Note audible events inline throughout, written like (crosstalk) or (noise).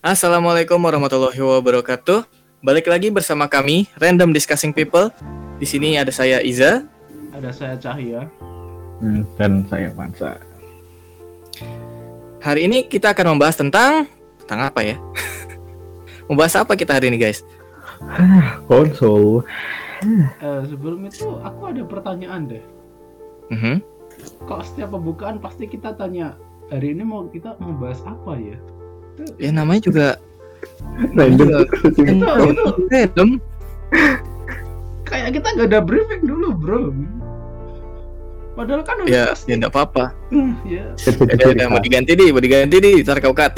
Assalamualaikum warahmatullahi wabarakatuh. Balik lagi bersama kami Random Discussing People. Di sini ada saya Iza. Ada saya Cahya. Hmm, dan saya Mansa. Hari ini kita akan membahas tentang tentang apa ya? (laughs) membahas apa kita hari ini, guys? (sighs) Konsol. Eh, sebelum itu aku ada pertanyaan deh. Mhm. Kok setiap pembukaan pasti kita tanya hari ini mau kita mau bahas apa ya? Ya namanya juga Random. Random. kayak kita nggak ada briefing dulu bro. Padahal kan udah Ya, pasti. ya enggak apa-apa. Hmm, ya. Ya, ya, ya, mau diganti di, mau diganti di, ntar kau cut.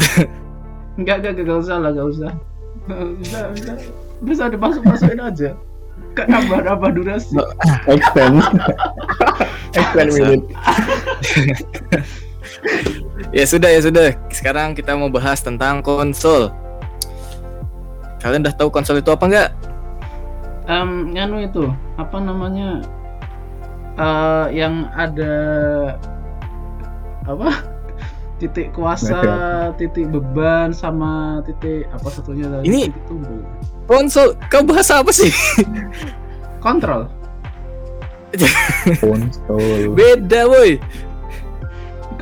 Enggak, enggak, enggak usah lah, enggak usah. Bisa, bisa, bisa dimasuk masukin aja. Kan nambah nambah durasi. Extend. (laughs) Extend minute. (laughs) (laughs) ya sudah, ya sudah. Sekarang kita mau bahas tentang konsol. Kalian udah tahu konsol itu apa enggak? Em, nganu itu apa namanya? eh yang ada apa? (laughs) Titik kuasa, titik beban sama titik apa satunya tadi? Ini- titik tumbuh. Konsol, kau bahas apa sih? Kontrol. (laughs) Konsol. Beda, woi.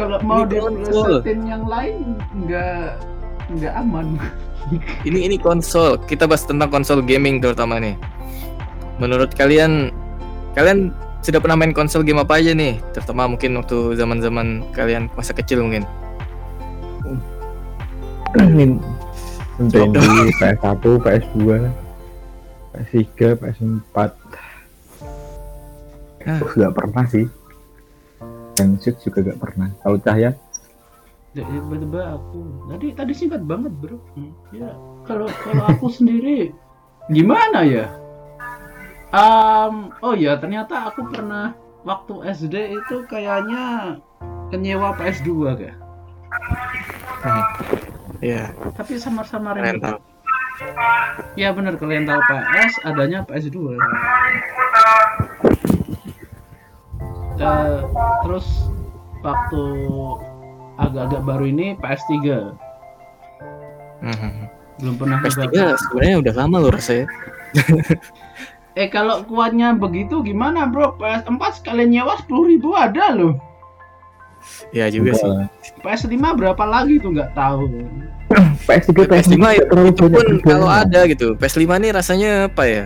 Kalau mau konsol. diplesetin yang lain nggak nggak aman. (laughs) Ini ini konsol. Kita bahas tentang konsol gaming terutama nih. Menurut kalian kalian sudah pernah main konsol game apa aja nih? Terutama mungkin waktu zaman-zaman kalian masa kecil mungkin. Nintendo, PS1, PS2, PS3, PS4. Ah. Terus nggak pernah sih. Dan Switch juga nggak pernah. Kalau Cahya, Ya, ya, tiba-tiba aku tadi tadi singkat banget bro. Hmm, Ya kalau kalau aku sendiri gimana ya? Um, oh ya ternyata aku pernah waktu SD itu kayaknya nyewa PS2 kayak. Iya, Tapi samar-samar rental. Ya bener kalian tahu PS adanya PS2. Eh, terus waktu agak-agak baru ini PS3 Mhm. belum pernah PS3 coba. sebenarnya udah lama loh rasanya. (laughs) Eh kalau kuatnya begitu gimana bro? PS4 sekalian nyewa 10.000 ada loh. Ya juga sih. Enggak. PS5 berapa lagi tuh nggak tahu. (clears throat) PS3, PS5 itu, terlalu itu pun kalau ada gitu. PS5 nih rasanya apa ya?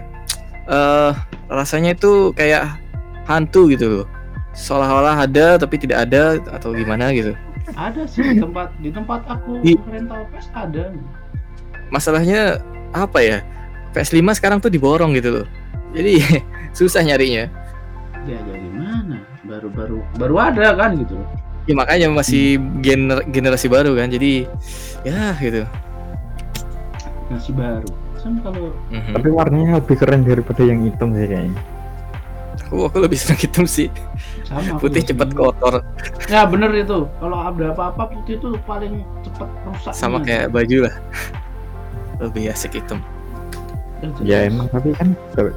Eh rasanya itu kayak hantu gitu loh. Seolah-olah ada tapi tidak ada atau gimana gitu. Ada sih di tempat di tempat aku Di- rental PS ada. Masalahnya apa ya? PS5 sekarang tuh diborong gitu loh. Jadi (laughs) susah nyarinya. Ya ya gimana? Baru-baru baru ada kan gitu. Ya makanya masih gener- generasi baru kan. Jadi ya gitu. Masih baru. Kan kalau Mhm. Tapi warnanya lebih keren daripada yang hitam sih kayaknya. Aku aku lebih senang hitam sih. sama Putih cepet sih. kotor Ya bener itu. Kalau ada apa-apa putih itu paling cepet rusak. sama kayak baju lah. Lebih asik hitam. Ya emang tapi kan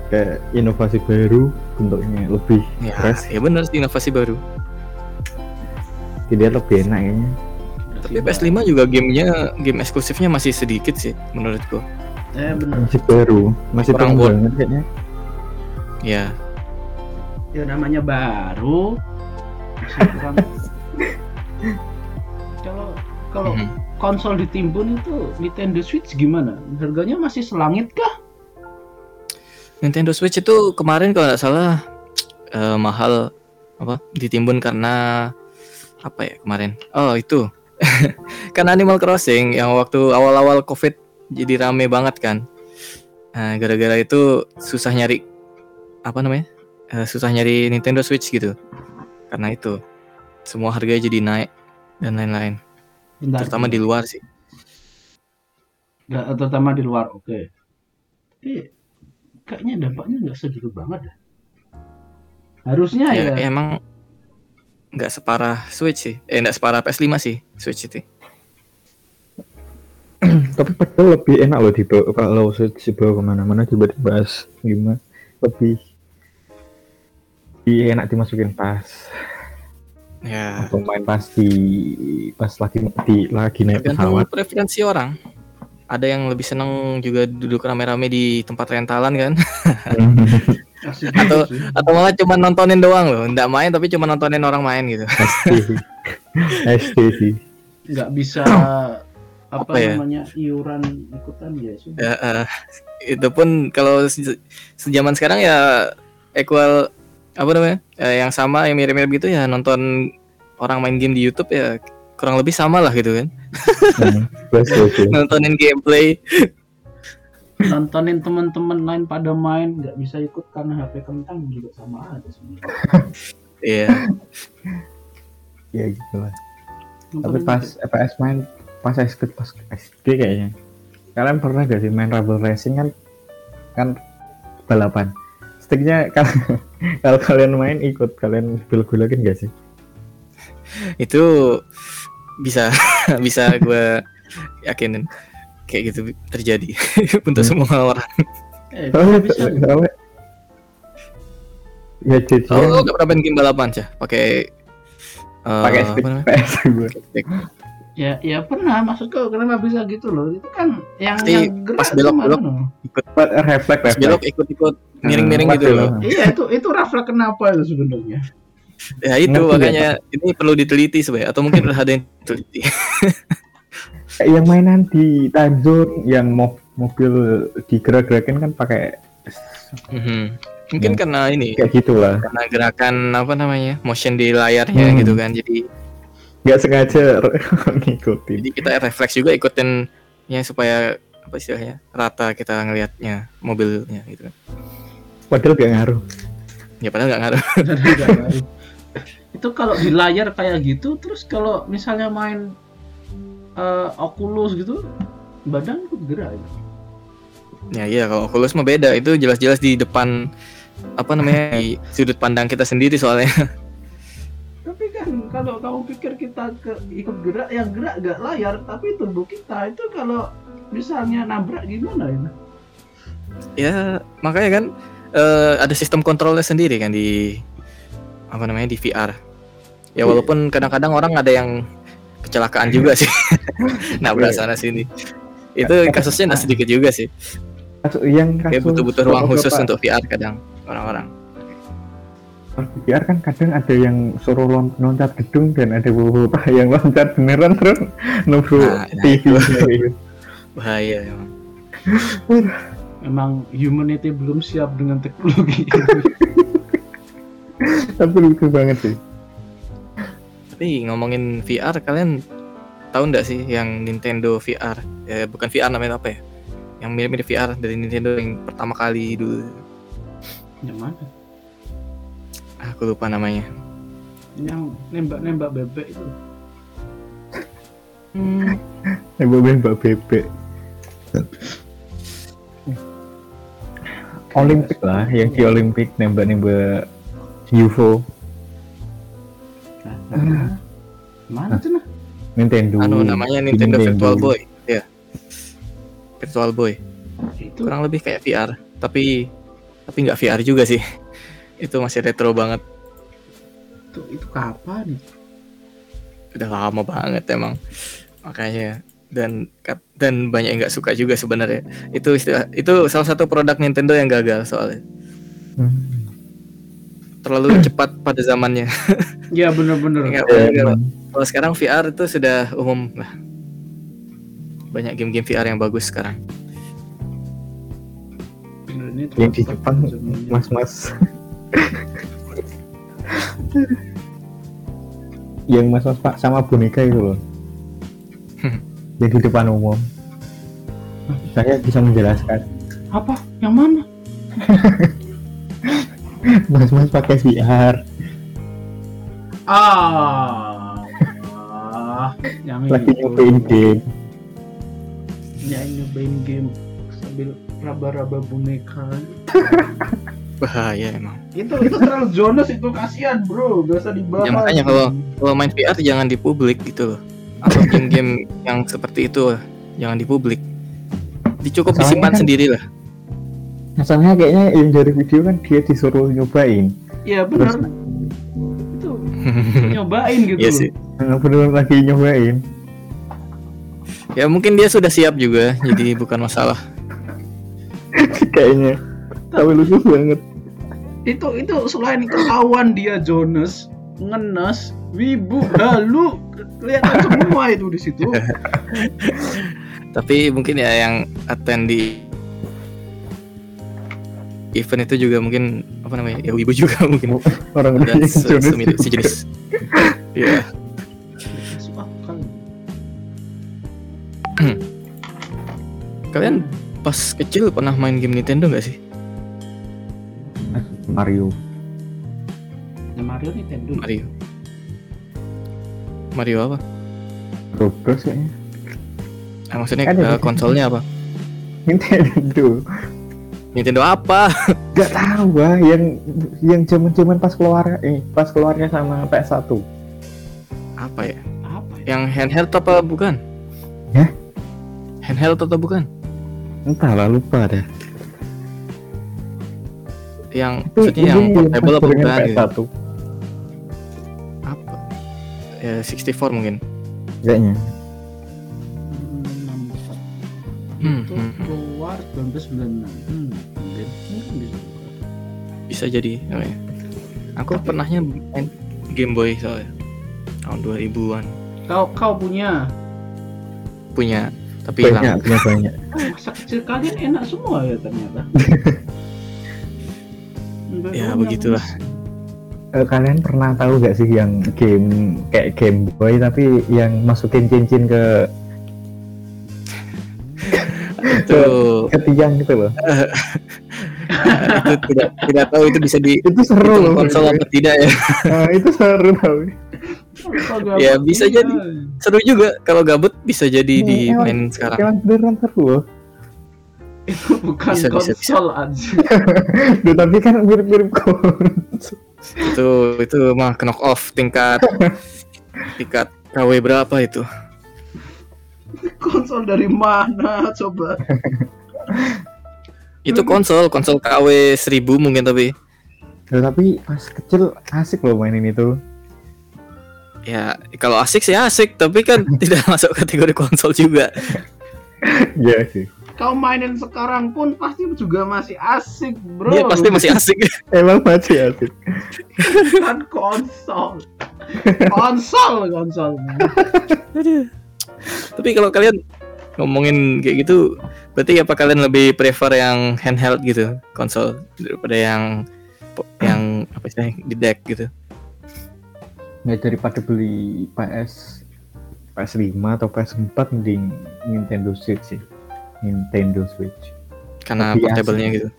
kayak- inovasi baru bentuknya lebih Ya, fresh, ya bener sih inovasi baru. jadi lebih enak kayaknya. Tapi PS5 juga gamenya game eksklusifnya masih sedikit sih menurutku. Eh bener. Masih baru, masih Kurang terang banget kayaknya. Ya, Ya namanya baru. Kurang. (laughs) Kalau kalau mhm. konsol ditimbun itu Nintendo Switch gimana? Harganya masih selangit kah? Nintendo Switch itu kemarin kalau nggak salah eh, mahal apa ditimbun karena apa ya kemarin? Oh itu (laughs) kan Animal Crossing yang waktu awal-awal COVID jadi rame banget kan. Nah, gara-gara itu susah nyari apa namanya? Eh, susah nyari Nintendo Switch gitu. Karena itu semua harganya jadi naik dan lain-lain. Bentar. Terutama di luar sih. Nggak, terutama di luar, oke. Tapi kayaknya dampaknya nggak segitu banget ya. Harusnya ya, ya. emang nggak separah Switch sih eh nggak separah PS5 sih Switch itu (clears throat) Tapi padahal lebih enak loh dibawa kalau Switch dibawa ke mana-mana coba dibahas gimana lebih lebih enak dimasukin pas. Ya. Atau main pas di pas lagi di lagi naik tergantung pesawat. preferensi orang. Ada yang lebih seneng juga duduk rame-rame di tempat rentalan kan? (laughs) Atau- gitu atau malah cuma nontonin doang loh. Nggak main tapi cuma nontonin orang main gitu. SD sih. Nggak bisa (clears throat) apa, Apa ya? namanya iuran ikutan ya sudah. ya, eh, itu pun kalau se- sejaman sekarang ya equal apa namanya? Eh, yang sama yang mirip-mirip gitu ya nonton orang main game di YouTube ya kurang lebih sama lah gitu kan. Hmm, (laughs) nontonin gameplay. Nontonin teman-teman lain pada main nggak bisa ikut karena HP kentang juga sama aja sebenarnya. (laughs) iya. Ya gitu lah. Tapi pas FPS main pas SD pas SD kayaknya. Kalian pernah gak sih main Rebel Racing kan? Kan balapan sticknya kalau (laughs) kalau kalian main ikut kalian belok-belokin gak sih itu bisa (laughs) bisa gue yakinin kayak gitu terjadi (laughs) untuk Hmm. semua orang eh, soalnya bisa, bisa. soalnya ya jadi oh gak pernah main game balapan sih pakai eh, pakai stick? PS gue Stick. Ya ya pernah maksudku kenapa bisa gitu loh itu kan yang Pasti yang gerak pas itu belok-belok. mana? buat refleks Pas belok ikut-ikut miring-miring Hmm, gitu loh pas iya itu itu refleks kenapa itu sebenarnya ya itu Ngerti makanya ini perlu diteliti sebenarnya atau mungkin (laughs) ada yang teliti Kayak yang mainan di time zone yang mo mobil digerak-gerakin kan pakai Mhm. mungkin Ya. karena ini kayak gitulah karena gerakan apa namanya motion di layarnya Hmm. gitu kan jadi nggak sengaja (laughs) ngikutin. Jadi kita refleks juga ikutin ya supaya apa istilahnya rata kita ngelihatnya mobilnya gitu kan. Padahal gak ngaruh. Ya padahal nggak (laughs) ngaruh. Itu kalau di layar kayak gitu terus kalau misalnya main eh, Oculus gitu badan ikut gerak ya? ya iya kalau Oculus mah beda. Itu jelas-jelas di depan apa namanya di sudut pandang kita sendiri soalnya (laughs) kan kalau kamu pikir kita ke, ikut gerak yang gerak gak layar tapi tubuh kita itu kalau misalnya nabrak gimana ya? Ya makanya kan eh, ada sistem kontrolnya sendiri kan di apa namanya di VR ya walaupun kadang-kadang orang ada yang kecelakaan juga sih. (laughs) Nabrak sana sini. Itu kasusnya nggak sedikit juga sih. Kasus yang kayak kasus butuh-butuh ruang khusus untuk VR kadang orang-orang VR kan kadang ada yang suruh lon- loncat gedung dan ada beberapa (laughs) yang loncat beneran terus nubru Nah, nah TV gitu. bahaya emang memang humanity belum siap dengan teknologi tapi lucu banget sih. Tapi ngomongin VR kalian tahu nggak sih yang Nintendo VR eh, bukan VR namanya apa ya? Yang mirip-mirip VR dari Nintendo yang pertama kali dulu. Yang mana aku lupa namanya. Yang nembak-nembak bebek itu. Hmm, nembak mbak bebek. Olimpik lah yang di Olimpik nembak-nembak UFO nah, nah, mana tuh nah Nintendo. Anu namanya Nintendo Virtual Boy. Ya Virtual Boy. Itu. Kurang lebih kayak VR tapi tapi nggak VR juga sih itu masih retro banget. Itu, itu kapan? Udah lama banget emang. Makanya dan dan banyak yang nggak suka juga sebenarnya. Itu istilah itu salah satu produk Nintendo yang gagal soalnya. Hmm. terlalu (clears throat) cepat pada zamannya. (laughs) Ya bener-bener. Nggak, Eh, kalau, kalau sekarang VR itu sudah umum. Lah banyak game-game VR yang bagus sekarang. Ini yang di Jepang mas-mas (laughs) yang mas-mas pak sama boneka itu loh. (laughs) Yang di depan umum. Saya bisa menjelaskan. Apa? Yang mana? (laughs) Mas-mas pakai VR ah. Ah, yang lagi nyobain game. Yang nyobain game sambil raba-raba boneka (laughs) bahaya emang. Itu itu terlalu Jonas itu kasihan bro. Gak usah dibahas. Ya, makanya kalau- kalau main VR jangan di publik gitu loh. Atau game-game yang seperti itu jangan di publik. Dicukup Soalnya disimpan kan- sendiri lah. Masalahnya kayaknya yang dari video kan dia disuruh nyobain. Iya benar. Itu nyobain gitu Iya sih. Nah, bener lagi nyobain. Ya mungkin dia sudah siap juga, jadi bukan masalah. (laughs) Kayaknya. Tapi lucu banget. itu itu selain ketahuan dia Jonas ngenes wibu halu kelihatan semua itu di situ (laughs) Tapi mungkin ya yang attend di event itu juga mungkin apa namanya ya wibu juga mungkin Orang dan udah se- sejenis. (laughs) Iya. masuk akal (clears throat) Kalian pas kecil pernah main game Nintendo nggak sih? Mario. nah, Mario Nintendo Mario. Mario apa? Roblox kayaknya. Ah, maksudnya Ada, ada. konsolnya apa? Nintendo. Nintendo apa? (laughs) Gak tahu gua yang yang zaman-zaman pas keluar eh pas keluarnya sama PS1. apa ya? apa ya Yang handheld apa bukan? Hah? Handheld atau bukan? Entahlah lupa dah. Yang Itu maksudnya yang portable apa bukan? gitu? PS1 Apa? Ya 64 mungkin. kayaknya. Hmm, 64. Hmm, itu hmm, keluar 1996 hmm, mungkin mungkin bisa Bisa jadi namanya. Aku pernahnya main Game Boy soalnya tahun 2000-an kau kau punya punya tapi hilang. Banyak, punya banyak. (laughs) masa kecil kalian enak semua ya ternyata (laughs) Ya, begitulah. Eh, kalian pernah tahu gak sih yang game kayak Game Boy tapi yang masukin cincin ke Itu ke tiang gitu loh. (laughs) itu tidak tidak tahu itu bisa di Itu seru loh. konsol apa tidak ya. Nah, itu seru gak Ya, bisa jadi. Seru juga kalau gabut bisa jadi di main sekarang. Emang beneran seru loh. Itu bukan Bisa, bisa, konsol aja (laughs) Duh, tapi kan mirip-mirip konsol. Itu itu mah knock off tingkat tingkat KW berapa itu? konsol dari mana coba Itu konsol, konsol KW 1000 mungkin tapi Duh, tapi pas kecil asik loh mainin itu. ya kalau asik sih asik tapi kan (laughs) tidak masuk kategori konsol juga. Iya sih. Kau mainin sekarang pun pasti juga masih asik bro Dia pasti masih asik. (laughs) Emang masih asik. kan konsol konsol konsol Tapi kalau kalian ngomongin kayak gitu, berarti apa kalian lebih prefer yang handheld gitu, konsol daripada yang yang apa sih di deck gitu? Ya daripada beli PS PS5 atau PS4 mending Nintendo Switch sih. Nintendo Switch. Karena portable-nya asik. gitu.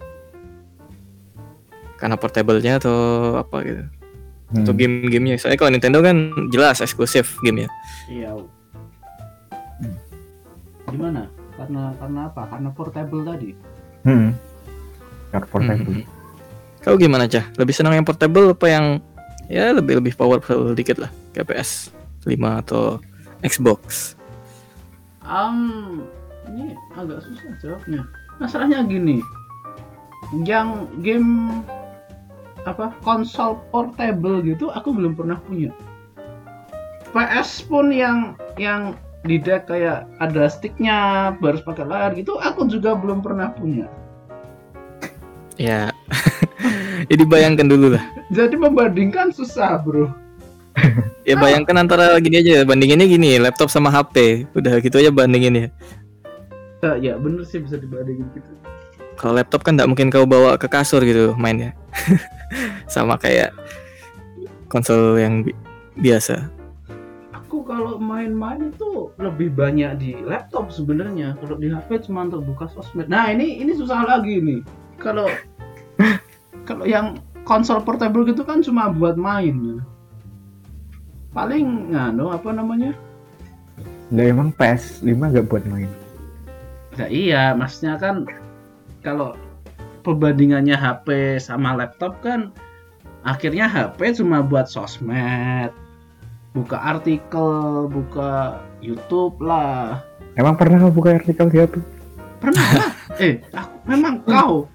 Karena portable-nya atau apa gitu? Hmm. Atau game-gamenya? Soalnya kalau Nintendo kan jelas eksklusif gamenya. iya gimana karena karena apa karena portable tadi Hmm. Karena portable. Hmm. Kau gimana cah? Lebih senang yang portable apa yang ya lebih lebih powerful dikit lah, kayak PS 5 atau Xbox? Um, ini agak susah jawabnya. Masalahnya gini, yang game apa konsol portable gitu aku belum pernah punya. PS pun yang yang di deck kayak ada sticknya baru pakai layar gitu aku juga belum pernah punya. Ya. (laughs) Jadi bayangkan dulu lah. Jadi membandingkan susah bro. Ya bayangkan antara gini aja, bandinginnya gini, laptop sama HP. Udah gitu aja bandingin ya. Ya, bener sih bisa dibandingin gitu. Kalau laptop kan nggak mungkin kau bawa ke kasur gitu mainnya. (laughs) sama kayak konsol yang bi- biasa. Aku kalau main-main itu lebih banyak di laptop sebenarnya. Kalau di HP cuma untuk buka sosmed. Nah ini ini susah lagi nih. Kalau (laughs) kalau yang konsol portable gitu kan cuma buat main. Paling nganu apa namanya? Lah emang PS5 gak buat main. Nah, iya, maksudnya kan kalau perbandingannya HP sama laptop kan akhirnya HP cuma buat sosmed, buka artikel, buka YouTube lah. Emang pernah kamu buka artikel di HP? Pernah lah. (laughs) eh, aku, memang kau.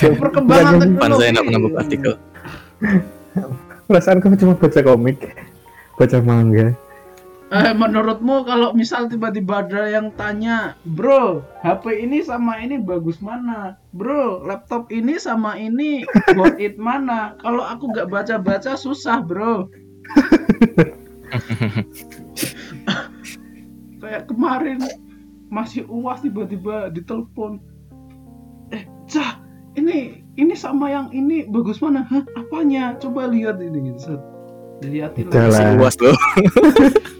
Perkembangan teknologi. Pan saya nggak pernah buka artikel. Perasaan kamu cuma baca komik, baca manga. Eh, menurutmu kalau misal tiba-tiba ada yang tanya, bro, HP ini sama ini bagus mana? Bro, laptop ini sama ini worth it mana? Kalau aku nggak baca-baca susah, bro. (laughs) Kayak kemarin masih uas tiba-tiba ditelepon. Eh, cah, ini ini sama yang ini bagus mana? Hah, apanya? Coba lihat ini gitu. Dilihatin Masih luas loh. (laughs)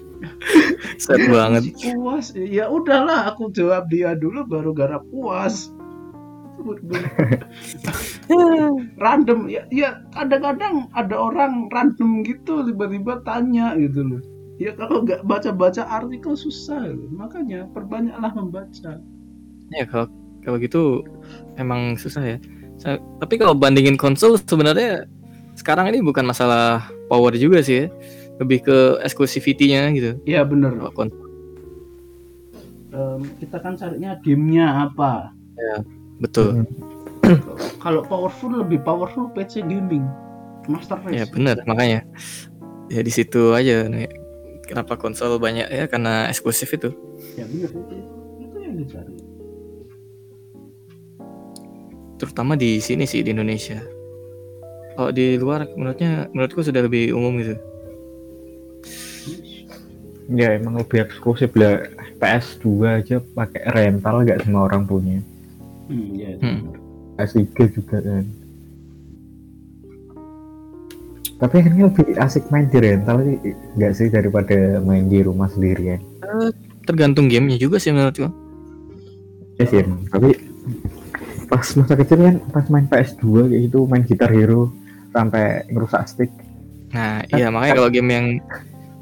Set banget. Masih puas ya udahlah aku jawab dia dulu baru garap puas (laughs) random ya ya kadang-kadang ada orang random gitu tiba-tiba tanya gitu loh ya kalau nggak baca-baca artikel susah loh. makanya perbanyaklah membaca Ya kalau kalau gitu emang susah ya. Sa- tapi kalau bandingin konsol sebenarnya sekarang ini bukan masalah power juga sih ya. Lebih ke exclusivity-nya gitu. ya bener Em, kita kan carinya gamenya apa betul. (clears throat) kalau powerful lebih powerful PC gaming master race Ya benar makanya. Ya di situ aja nih. Kenapa konsol banyak ya karena eksklusif itu. ya bener itu, itu yang dicari Terutama di sini sih di Indonesia. Kalau di luar menurutnya menurutku sudah lebih umum gitu. Ya emang lebih eksklusif lah. PS2 aja pakai rental nggak semua orang punya. hmm, ya itu Hmm. bener. PS3 juga kan. Tapi kan lebih asik main di rental sih nggak sih daripada main di rumah sendirian. Tergantung gamenya juga sih menurutku. Ya sih, emang. tapi pas masa kecil kan pas main PS2 kayak gitu main Guitar Hero sampai ngerusak stick. Nah, iya makanya kalau game yang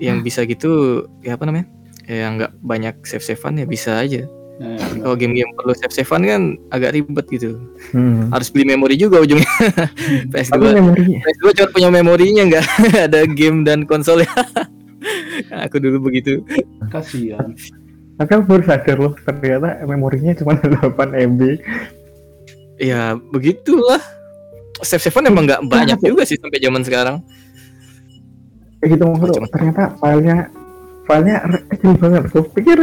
yang bisa gitu ya apa namanya? Ya, yang nggak banyak save-savean ya bisa aja. Nah, Kalau game-game perlu save-savean kan agak ribet gitu. Hmm. Harus beli memori juga ujungnya. (laughs) PS2 Tapi memorinya PS2 cuma punya memorinya nggak (laughs) ada game dan konsolnya. (laughs) Aku dulu begitu. kasihan Tapi aku baru sadar loh ternyata memorinya cuma 8 MB. Ya begitulah. Save-savean emang nggak banyak juga sih sampai zaman sekarang. Kayak gitu maksud Cuma- ternyata filenya filenya kecil banget. Aku pikir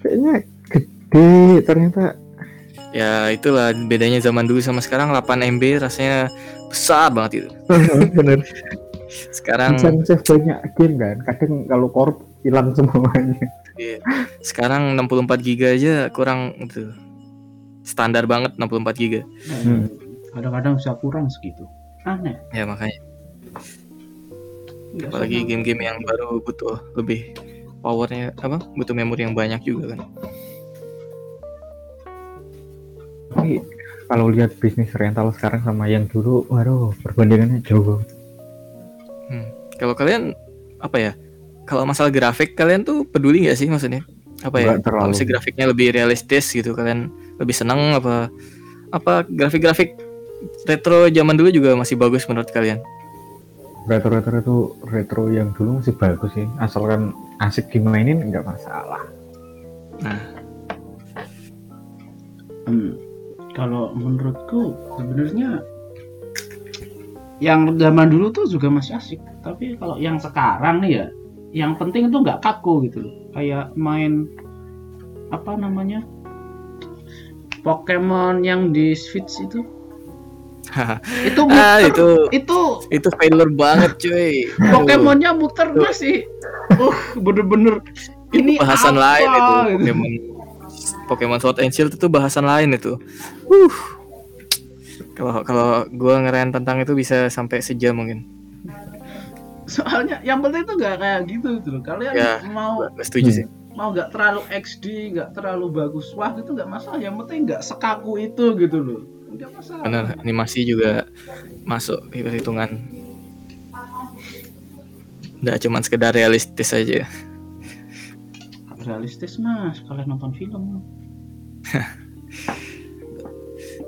kayaknya gede ternyata Ya itulah bedanya zaman dulu sama sekarang 8 MB rasanya besar banget itu. (laughs) bener. Sekarang Bisa save banyak game kan. Kadang kalau korup hilang semuanya. Iya. Sekarang 64 GB aja kurang itu. Standar banget 64 GB. Hmm. kadang-kadang bisa kurang segitu aneh Ya makanya Nggak apalagi sama. game-game yang baru butuh lebih powernya apa? Butuh memori yang banyak juga kan. Tapi kalau lihat bisnis rental sekarang sama yang dulu, waduh perbandingannya jauh. Hmm. Kalau kalian apa ya? Kalau masalah grafik kalian tuh peduli nggak sih maksudnya? Apa ya? Nggak Kalau terlalu. misalnya grafiknya lebih realistis gitu kalian lebih senang apa apa grafik-grafik retro zaman dulu juga masih bagus menurut kalian? Retro-retro itu retro yang dulu masih bagus sih, asalkan asik dimainin nggak masalah. Hmm, kalau menurutku sebenarnya yang zaman dulu tuh juga masih asik. Tapi kalau yang sekarang nih ya yang penting itu nggak kaku gitu loh. Kayak main apa namanya Pokemon yang di Switch itu (laughs) itu ah muter, itu itu itu failure banget cuy. Pokemonnya muter masih uh bener-bener ini bahasan apa? lain itu gitu. Pokemon Pokemon Sword and Shield itu bahasan lain itu. Uh. Kalau kalau gua ngeren tentang itu bisa sampai sejam mungkin. soalnya yang penting itu nggak kayak gitu gitu loh kalian Ya, mau setuju sih. mau nggak terlalu XD nggak terlalu bagus wah itu nggak masalah yang penting nggak sekaku itu gitu loh Benar, animasi juga masuk ke perhitungan. Nggak cuman sekedar realistis aja. realistis mas kalian nonton film (laughs)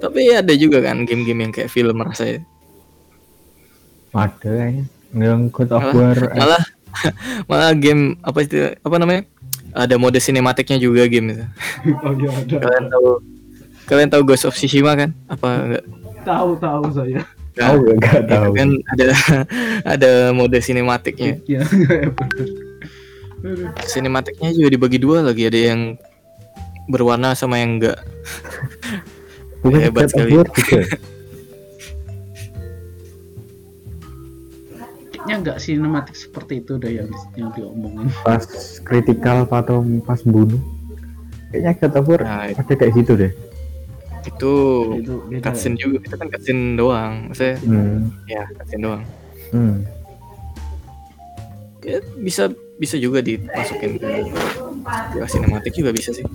Tapi ada juga kan game-game yang kayak film rasanya. Ada kayaknya yang God of Malah- War eh, Malah (laughs) malah game apa itu apa namanya? Ada mode sinematiknya juga game itu. (laughs) oh iya ada Kalian tahu kalian tahu Ghost of Tsushima kan? Apa enggak? tahu tahu saya tahu ya nggak Itu tahu. kan ada (laughs) ada mode sinematiknya. iya (laughs) bener Aduh. Sinematiknya juga dibagi dua lagi ada yang berwarna sama yang enggak. (laughs) Bukan Hebat sekali. War juga. Kayaknya nggak sinematik seperti itu deh yang yang diomongin. Pas kritikal atau pas bunuh. Kayaknya War Nah, ada kayak gitu deh. Itu Itu beda. cutscene juga. Itu kan cutscene doang. Maksudnya Hmm. ya cutscene doang. Hmm. Ya, bisa bisa juga dimasukin ke ya, sinematik juga bisa sih.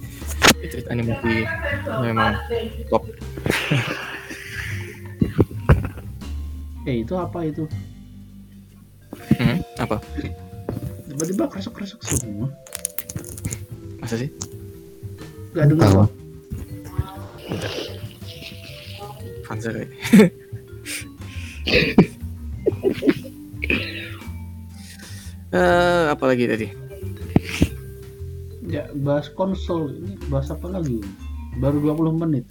Itu anime movie memang top. (laughs) Eh itu apa itu? Hmm, apa? Tiba-tiba kresek-kresek semua. Masa sih? Gak dengar. Kok. Fansa kayak. Eh, apa lagi tadi? Ya bahas konsol ini bahas apa lagi? Baru 20 menit.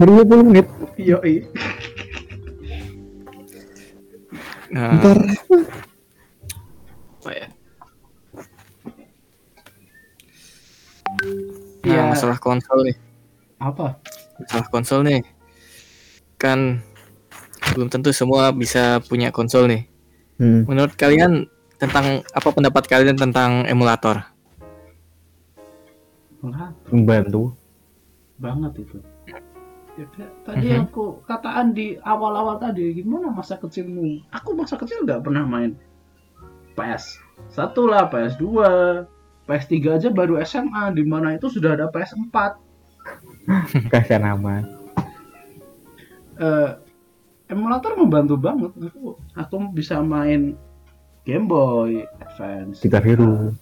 Baru 20 menit. Iya, Nah, Ntar apa ya? Nah, Iya. Masalah konsol nih. Apa? Masalah konsol nih. Kan belum tentu semua bisa punya konsol nih. hmm. Menurut kalian tentang apa pendapat kalian tentang emulator? Membantu. banget itu. Ya, tadi Mhm. yang aku kataan di awal-awal tadi gimana masa kecilmu? Aku masa kecil nggak pernah main PS satu lah, PS 2 PS 3 aja baru SMA di mana itu sudah ada PS 4 Kasih nama. eh, emulator membantu banget aku aku bisa main Game Boy Advance Gitar Hero.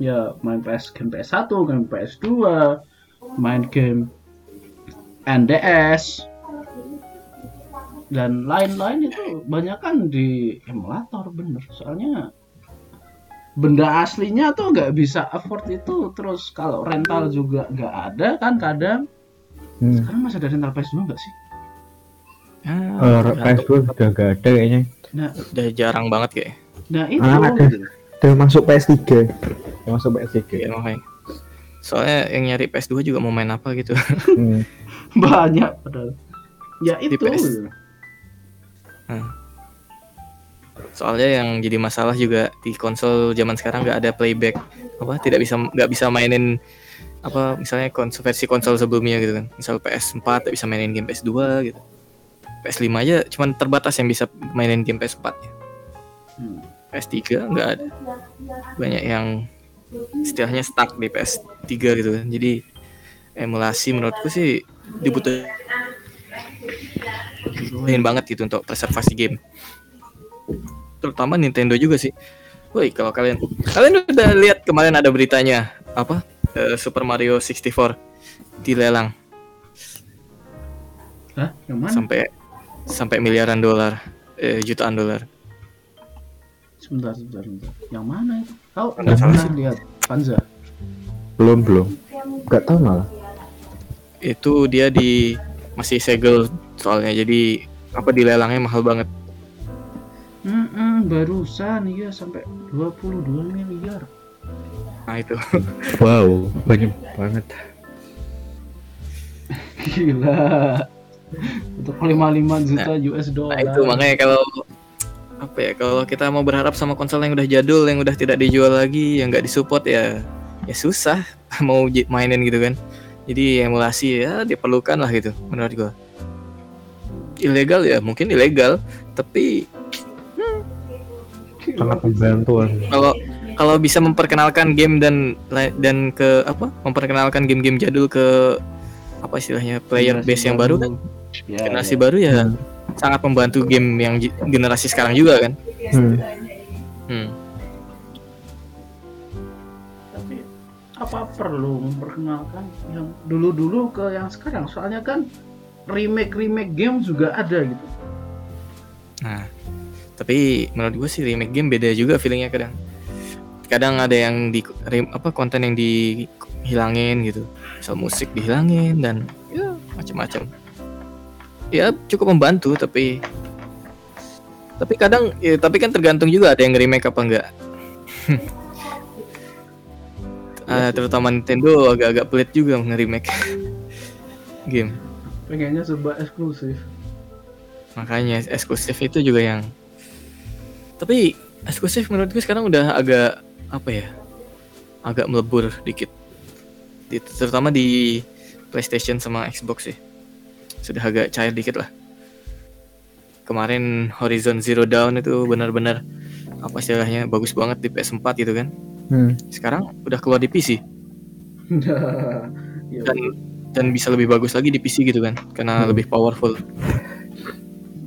ya main PS game PS1 game PS2 main game NDS dan lain-lain itu banyak kan di emulator bener soalnya benda aslinya tuh nggak bisa afford itu terus kalau rental juga nggak ada kan kadang Hmm. sekarang masih ada rental PS2 nggak sih Ah, Eh, PS2 udah gak ada kayaknya. nah udah jarang banget kayak. nah itu Ah, ada. Udah masuk PS3. Udah masuk PS3. Ya, makanya. Soalnya yang nyari PS2 juga mau main apa gitu. Hmm. (laughs) banyak padahal ya Di itu. Soalnya yang jadi masalah juga di konsol zaman sekarang nggak ada playback apa tidak bisa nggak bisa mainin apa misalnya konsol versi konsol sebelumnya gitu kan. Misal PS4 tak bisa mainin game PS2 gitu. PS5 aja cuman terbatas yang bisa mainin game PS4 ya. Hmm. PS3 nggak ada. Banyak yang istilahnya stuck di PS3 gitu kan. Jadi emulasi menurutku sih dibutuhin dibutuhin banget gitu untuk preservasi game. Terutama Nintendo juga sih. Woi, kalau kalian kalian udah lihat kemarin ada beritanya apa? Eh, Super Mario 64 dilelang Hah? Yang mana? sampai sampai miliaran dolar, eh, jutaan dolar. Sebentar, sebentar, sebentar. Yang mana itu? Tahu? Nggak Nggak pernah sih. lihat. Panza. Belum belum. Gak tahu malah. Itu dia di masih segel soalnya jadi apa dilelangnya mahal banget. Hmm, barusan iya sampai 22 miliar. Nah itu. (laughs) Wow, banyak banget. (laughs) Gila. Untuk 55 juta US dollar. Nah itu makanya kalau apa ya kalau kita mau berharap sama konsol yang udah jadul yang udah tidak dijual lagi yang nggak disupport ya ya susah (laughs) mau mainin gitu kan jadi emulasi ya diperlukan lah gitu menurut gua ilegal ya mungkin ilegal tapi Sangat membantu. kalau kalau bisa memperkenalkan game dan dan ke apa memperkenalkan game-game jadul ke apa istilahnya player Generasi base yang baru kan Ya, generasi ya. baru ya sangat membantu game yang generasi sekarang juga kan Hmm. hmm. Tapi apa perlu memperkenalkan yang dulu-dulu ke yang sekarang? Soalnya kan remake-remake game juga ada gitu. Nah, tapi menurut gue sih remake game beda juga feelingnya kadang. Kadang ada yang di rem- apa konten yang dihilangin gitu, misal musik dihilangin dan ya macam-macam. Ya cukup membantu tapi tapi kadang ya, tapi kan tergantung juga ada yang remake apa enggak. (laughs) Eh, terutama Nintendo agak-agak pelit juga nge-remake (laughs) game. pengennya serba eksklusif Makanya eksklusif itu juga yang tapi eksklusif menurutku sekarang udah agak apa ya? Agak melebur dikit. Di- terutama di PlayStation sama Xbox sih. Sudah agak cair dikit lah. Kemarin Horizon Zero Dawn itu benar-benar apa istilahnya bagus banget di PS4 gitu kan. Hmm. Sekarang udah keluar di PC (laughs) dan dan bisa lebih bagus lagi di PC gitu kan karena Hmm. lebih powerful.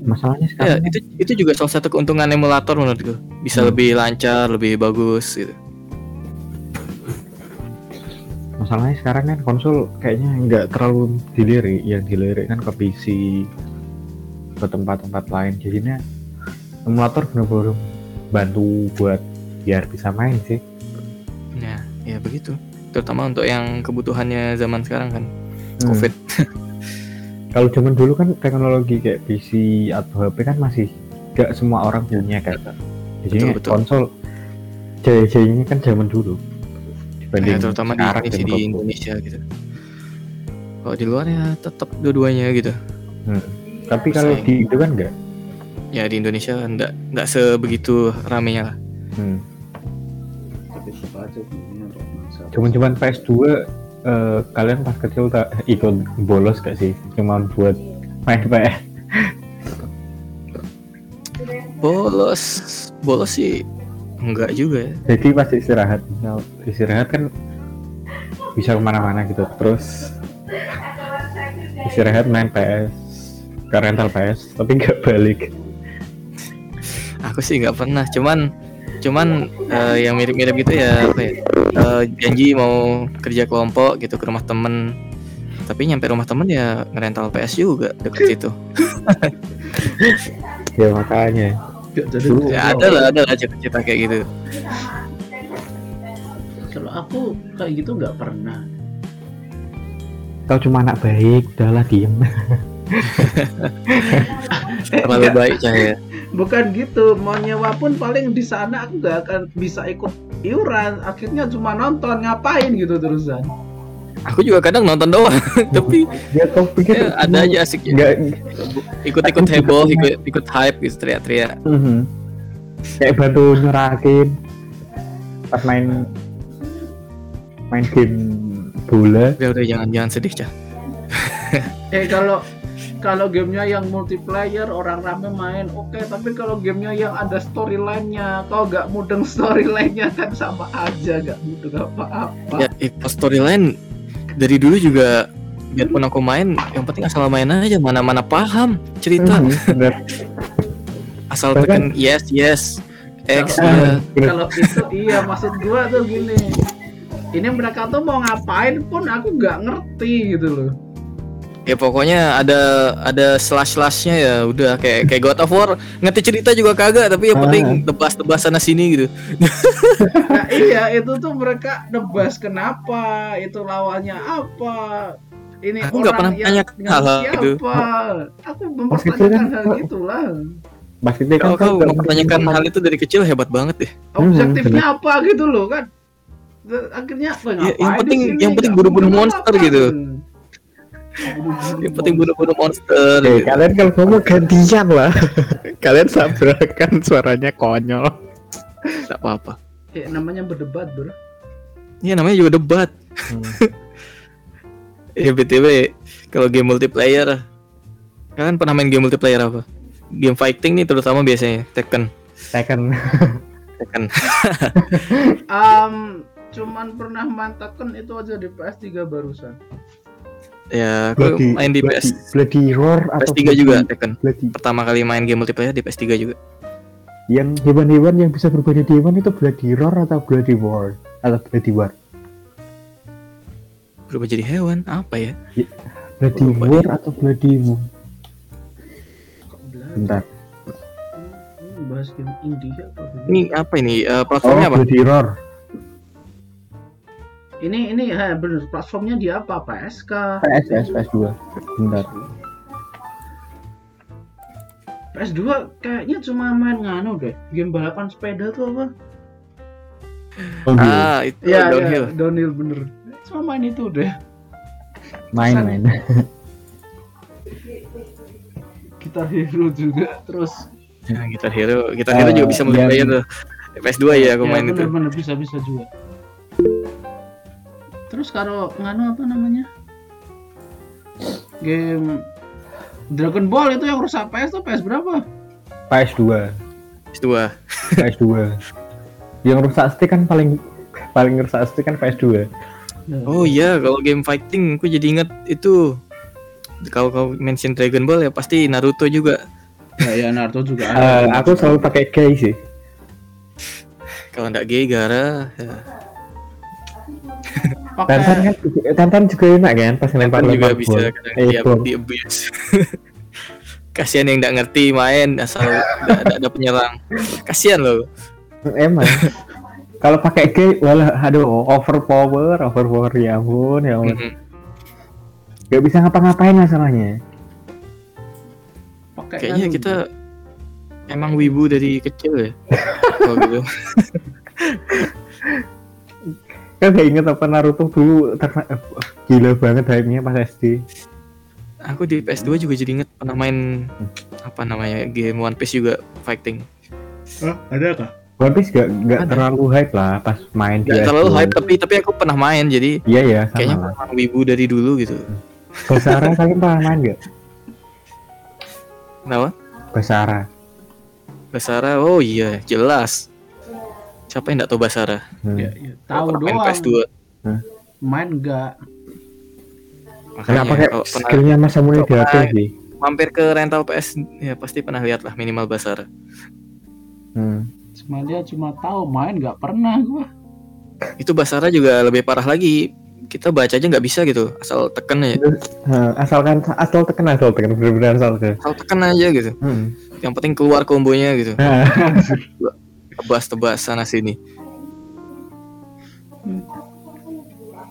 Masalahnya Ya, sekarang itu itu juga salah satu keuntungan emulator menurutku. Bisa Hmm. lebih lancar, lebih bagus gitu. masalahnya sekarang kan konsol kayaknya nggak terlalu dilirik yang dilirik kan ke PC ke tempat-tempat lain jadinya emulator benar-benar bantu buat biar bisa main sih Nah, ya begitu. Terutama untuk yang kebutuhannya zaman sekarang kan, Hmm. COVID. (laughs) kalau zaman dulu kan teknologi kayak PC atau HP kan masih nggak semua orang punya kan jadinya Betul, betul. konsol jaya-jayanya kan zaman dulu dibanding Ya, terutama di sih di. Indonesia gitu. Kalau di luar ya tetap dua-duanya gitu. tapi kalau di itu kan nggak Ya di Indonesia nggak nggak sebegitu ramenya lah. hmm. tapi tetap aja punya untuk masa cuman-cuman PS2 eh, kalian pas kecil tak ikut bolos gak sih? Cuman buat main PS Bolos, bolos sih enggak juga ya. jadi pas istirahat misal istirahat kan bisa ke mana-mana gitu. Terus istirahat main PS ke rental PS tapi nggak balik. Aku sih nggak pernah, cuman cuman eh, yang mirip-mirip gitu ya apa ya? eh, janji mau kerja kelompok gitu ke rumah temen. Tapi nyampe rumah temen ya ngerental PS juga deket situ. (laughs) Ya makanya. Jadi. Dulu- ya ada lah ada lah cerita kayak gitu. Kalau aku kayak gitu nggak pernah. Kau cuma anak baik udahlah diem (laughs) (laughs) terlalu baik cahaya. Bukan gitu. Mau nyewa pun paling di sana aku nggak akan bisa ikut iuran. Akhirnya cuma nonton. Ngapain gitu terusan? Aku juga kadang nonton doang (laughs) tapi ya kau pikir ya, ada aja asik ya. ikut-ikut heboh ikut ikut hype gitu teriak-teriak. Mhm. kayak bantu nyerakin pas main main game bola. Udah udah jangan jangan sedih cah. Eh kalau kalau gamenya yang multiplayer orang rame main oke tapi kalau gamenya yang ada storyline-nya kau gak mudeng (laughs) storyline-nya kan sama aja gak mudeng apa-apa. Ya itu storyline dari dulu juga biarpun aku main yang penting asal main aja mana mana paham cerita. Bener. asal Bahkan- tekan yes yes X Ah, ya. kalau itu iya maksud gua tuh gini. Ini mereka tuh mau ngapain pun aku nggak ngerti gitu loh ya pokoknya ada ada slash slashnya ya udah. Kayak kayak God of War ngerti cerita juga kagak tapi yang penting tebas tebas sana sini gitu. Nah iya itu tuh mereka nebas kenapa itu lawannya apa ini Aku nggak pernah tanya siapa. gitu. aku mempertanyakan kan- hal gitulah Pas itu kan kalau kau mempertanyakan hal itu dari kecil hebat banget deh. Objektifnya apa gitu loh kan? Akhirnya "Wah, Ya, yang penting- yang penting bunuh monster apa-apa." gitu. Yang penting bunuh-bunuh monster Eh, gitu. kalian kalau ngomong gantian lah. (laughs) kalian sabrakan suaranya konyol. tak apa-apa eh, namanya berdebat bro Iya namanya juga debat (laughs) ya btw kalau game multiplayer kalian pernah main game multiplayer apa game fighting nih terutama biasanya Tekken Tekken. Tekken (laughs) Um, cuman pernah mantakan itu aja di PS3 barusan. Ya aku main di PS Bloody Roar atau PS3 juga Tekken Bloody. pertama kali main game multiplayer di PS3 juga Yang hewan-hewan yang bisa berubah jadi hewan itu Bloody Roar atau Bloody War atau Bloody War. berubah jadi hewan apa ya Bloody Lupa War atau Bloody belajar? Bentar. Ini bahas game indie apa? ini apa ini Oh, platformnya apa Bloody Roar. Ini ini ha, bener platformnya di apa? PSK. PS, PS, PS2. Bentar. PS2 kayaknya cuma main nganu deh. Game balapan sepeda tuh apa? Oh. Ah, itu Iya, downhill. iya, downhill bener. Cuma main itu deh. main main. (laughs) Gitar Hero juga. Terus Nah, Guitar Hero, Guitar Hero Eh, juga bisa multiplayer yang- tuh. PS2 ya aku ya, main itu. bener-bener bisa bisa juga. Terus kalau nganu apa namanya? Game Dragon Ball itu yang rusak PS tuh PS berapa? PS2, PS2. PS2. Yang rusak stick kan paling paling rusak stick kan PS2. Oh iya, kalau game fighting aku jadi inget itu kalau kau mention Dragon Ball ya pasti Naruto juga. Ya, ya Naruto juga ada. aku selalu pakai Kei sih. Kalau nggak gay Gara, ya. (laughs) pakai Tantan kan Tantan juga enak kan pas Kan lempar juga lempar bisa kadang dia di abuse. Kasihan yang nggak ngerti main asal nggak ada, ada penyerang. Kasihan loh. Emang. Kalau pakai Kei, walah, aduh, overpower, overpower ya ampun, ya ampun. Mhm. Gak bisa ngapa-ngapain masalahnya. pakai Kayaknya anu. kita emang wibu dari kecil ya. (laughs) Kalau gitu. (laughs) Kan gak inget apa Naruto dulu terna- eh, gila banget hype-nya pas SD. Aku di PS2 juga jadi inget pernah main apa namanya game One Piece juga fighting. Hah, ada kah? One Piece gak, gak Ada. terlalu hype lah pas main di Gak terlalu SD. hype tapi tapi aku pernah main jadi Iya ya, sama kayaknya lah. memang wibu dari dulu gitu. Basara kalian pernah main gak? Kenapa? Basara. Basara, oh iya jelas. Siapa yang nggak tahu Basara? Hmm. Ya, ya. Tahu Pernah main doang. PS2. Main enggak. Makanya pakai pernah skillnya Mas Samuni kalau di HP pernah- sih. mampir ke rental PS ya pasti pernah lihat lah minimal Basara. Hmm. Cuma dia cuma tahu main nggak pernah gua. Itu Basara juga lebih parah lagi. Kita baca aja nggak bisa gitu, asal tekan aja. Nah, asalkan asal tekan asal tekan bener-bener asal ke. Asal tekan aja gitu. Hmm. Yang penting keluar kombonya gitu. (laughs) Tebas-tebas sana sini.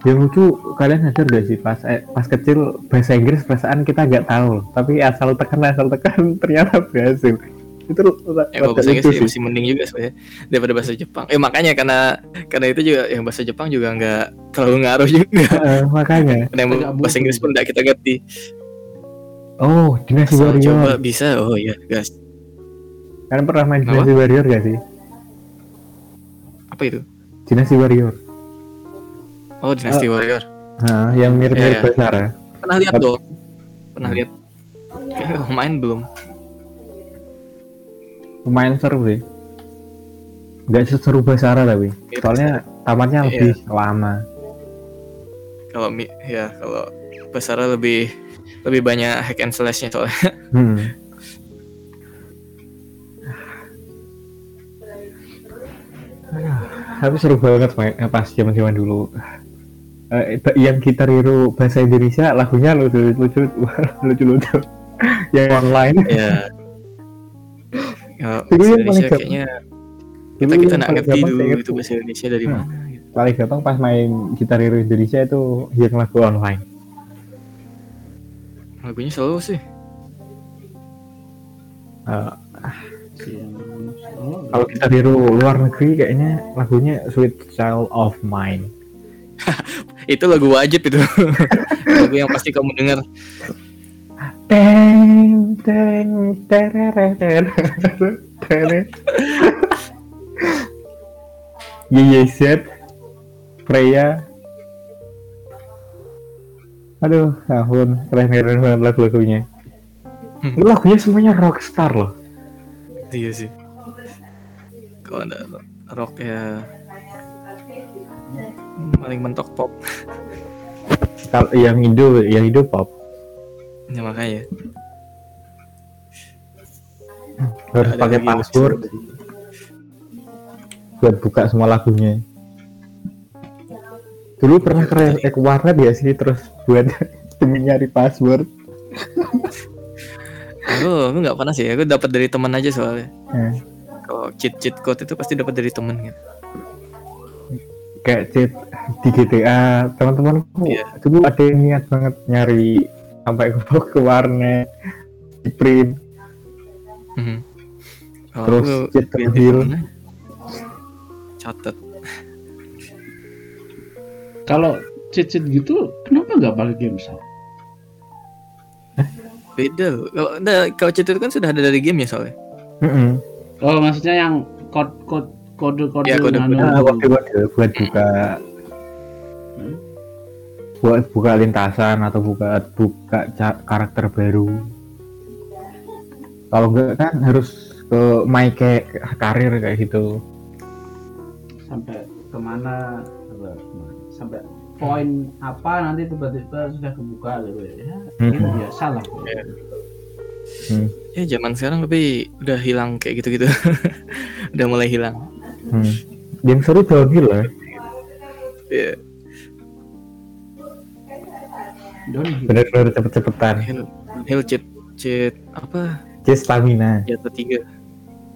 yang lucu kalian sadar gak sih pas eh, pas kecil bahasa Inggris perasaan kita nggak tahu tapi asal tekan asal tekan (laughs) ternyata berhasil itu Ya rada bahasa Inggris lucu sih sih. masih mending juga sebenarnya daripada bahasa Jepang. Eh makanya karena karena itu juga yang bahasa Jepang juga nggak terlalu ngaruh juga. Heeh, makanya (laughs) Karena yang bahasa. Inggris pun nggak kita ngerti. oh Dynasty Warrior coba bisa, oh iya gas. kalian pernah main? Dynasty Warrior gak sih Apa itu? Dynasty Warrior Oh Dynasty Warrior. nah, yang mirip-mirip Iya, iya. Basara Pernah lihat dong? Pernah lihat? Kayaknya main belum. lumayan seru sih nggak seseru Basara tapi Iya, soalnya tamatnya Iya. lebih lama Kalau mi- ya kalau Basara lebih lebih banyak hack and slashnya soalnya. hmm. (laughs) tapi seru banget main eh, pas zaman zaman dulu Eh, yang gitar hero bahasa Indonesia lagunya lucu lucu lucu lucu yang online ya. Bahasa yang paling kayaknya kita kita paling ngerti dulu itu bahasa Indonesia dari Hmm. mana. gitu. paling gampang pas main gitar hero Indonesia itu yang lagu online Lagunya selalu sih. Eh, kalau gitar hero luar negeri kayaknya lagunya Sweet Child of Mine (laughs) Itu lagu wajib itu. (laughs) lagu yang pasti kamu dengar. Teng teng tereret tereret. YYZ Freya Aduh, ampun, keren keren banget lagu-lagunya. Hmm. Ini lagunya semuanya rockstar loh. Iya sih. Kalau ada rock ya paling mentok pop. Kalau yang Indo, yang Indo pop Ya makanya. harus pakai password buat buka semua lagunya. Dulu pernah keren eh, ke warnet ya sih terus buat (laughs) demi nyari password. Aku aku nggak pernah sih. Aku dapat dari teman aja soalnya. Nah, Kalau cheat cheat code itu pasti dapat dari teman gitu. kayak cheat di GTA teman-temanku Iya. dulu ada yang niat banget nyari sampai ke, ke warnet di print Mhm. Kalau Terus aku cheat lihat reveal. temen, catat. Kalau cheat-cheat gitu, kenapa nggak pakai game sound? Beda. loh. Kalau nah, kalau cheat itu kan sudah ada dari game ya soalnya. Mm-mm. Oh, maksudnya yang kode kode kode kode Ya, kode-kode. Nano kode kode buat buka Hmm? buat buka lintasan atau buka buka karakter baru. Kalau enggak kan harus ke my kayak karir kayak gitu. sampai ke mana sampai poin apa nanti tiba-tiba sudah kebuka gitu ya. Ya, Hmm. gitu biasa lah. Hmm. Ya zaman sekarang tapi udah hilang kayak gitu-gitu. (laughs) udah mulai hilang. Hmm. Game seru downhill lah. Ya, Downhill. Bener-bener cepet-cepetan. hill, hill cheat cheat apa? Just stamina, Senjata tiga.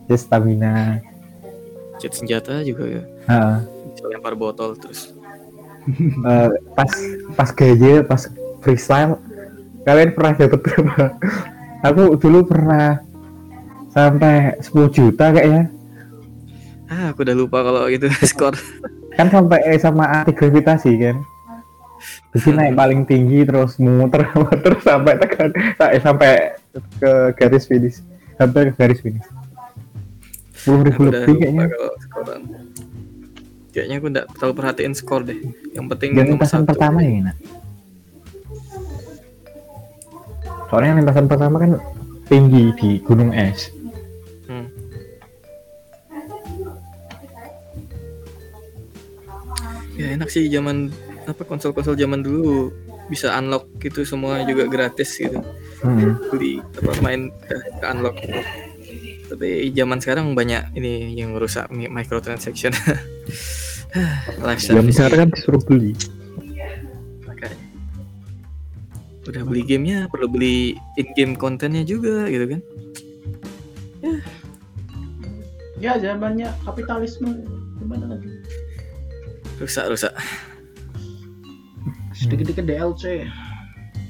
just stamina. Cheat senjata juga ya. Heeh. Bisa lempar botol terus. (laughs) Eh, pas pas gaya pas freestyle kalian pernah dapat berapa? Aku dulu pernah sampai 10 juta kayaknya. Ah, aku udah lupa kalau gitu (laughs) skor. Kan sampai eh, sama anti gravitasi kan. Jadi naik paling tinggi terus muter (laughs) muter sampai tekan eh, sampai ke garis finish. Sampai ke garis finish. Sepuluh ribu lebih kayaknya. Kayaknya aku nggak terlalu perhatiin skor deh. Yang penting Yang nomor lintasan satu. pertama ya enak. Soalnya lintasan pertama kan tinggi di gunung es. Hmm. Ya enak sih zaman apa konsol-konsol zaman dulu bisa unlock gitu semua juga gratis gitu Hmm. beli apa main ke, ke unlock tapi zaman sekarang banyak ini yang merusak mi- microtransaction (laughs) Yang service sekarang kan disuruh beli. Udah beli gamenya perlu beli in game kontennya juga gitu kan Ya zamannya kapitalisme gimana lagi? rusak rusak Sedikit-dikit DLC,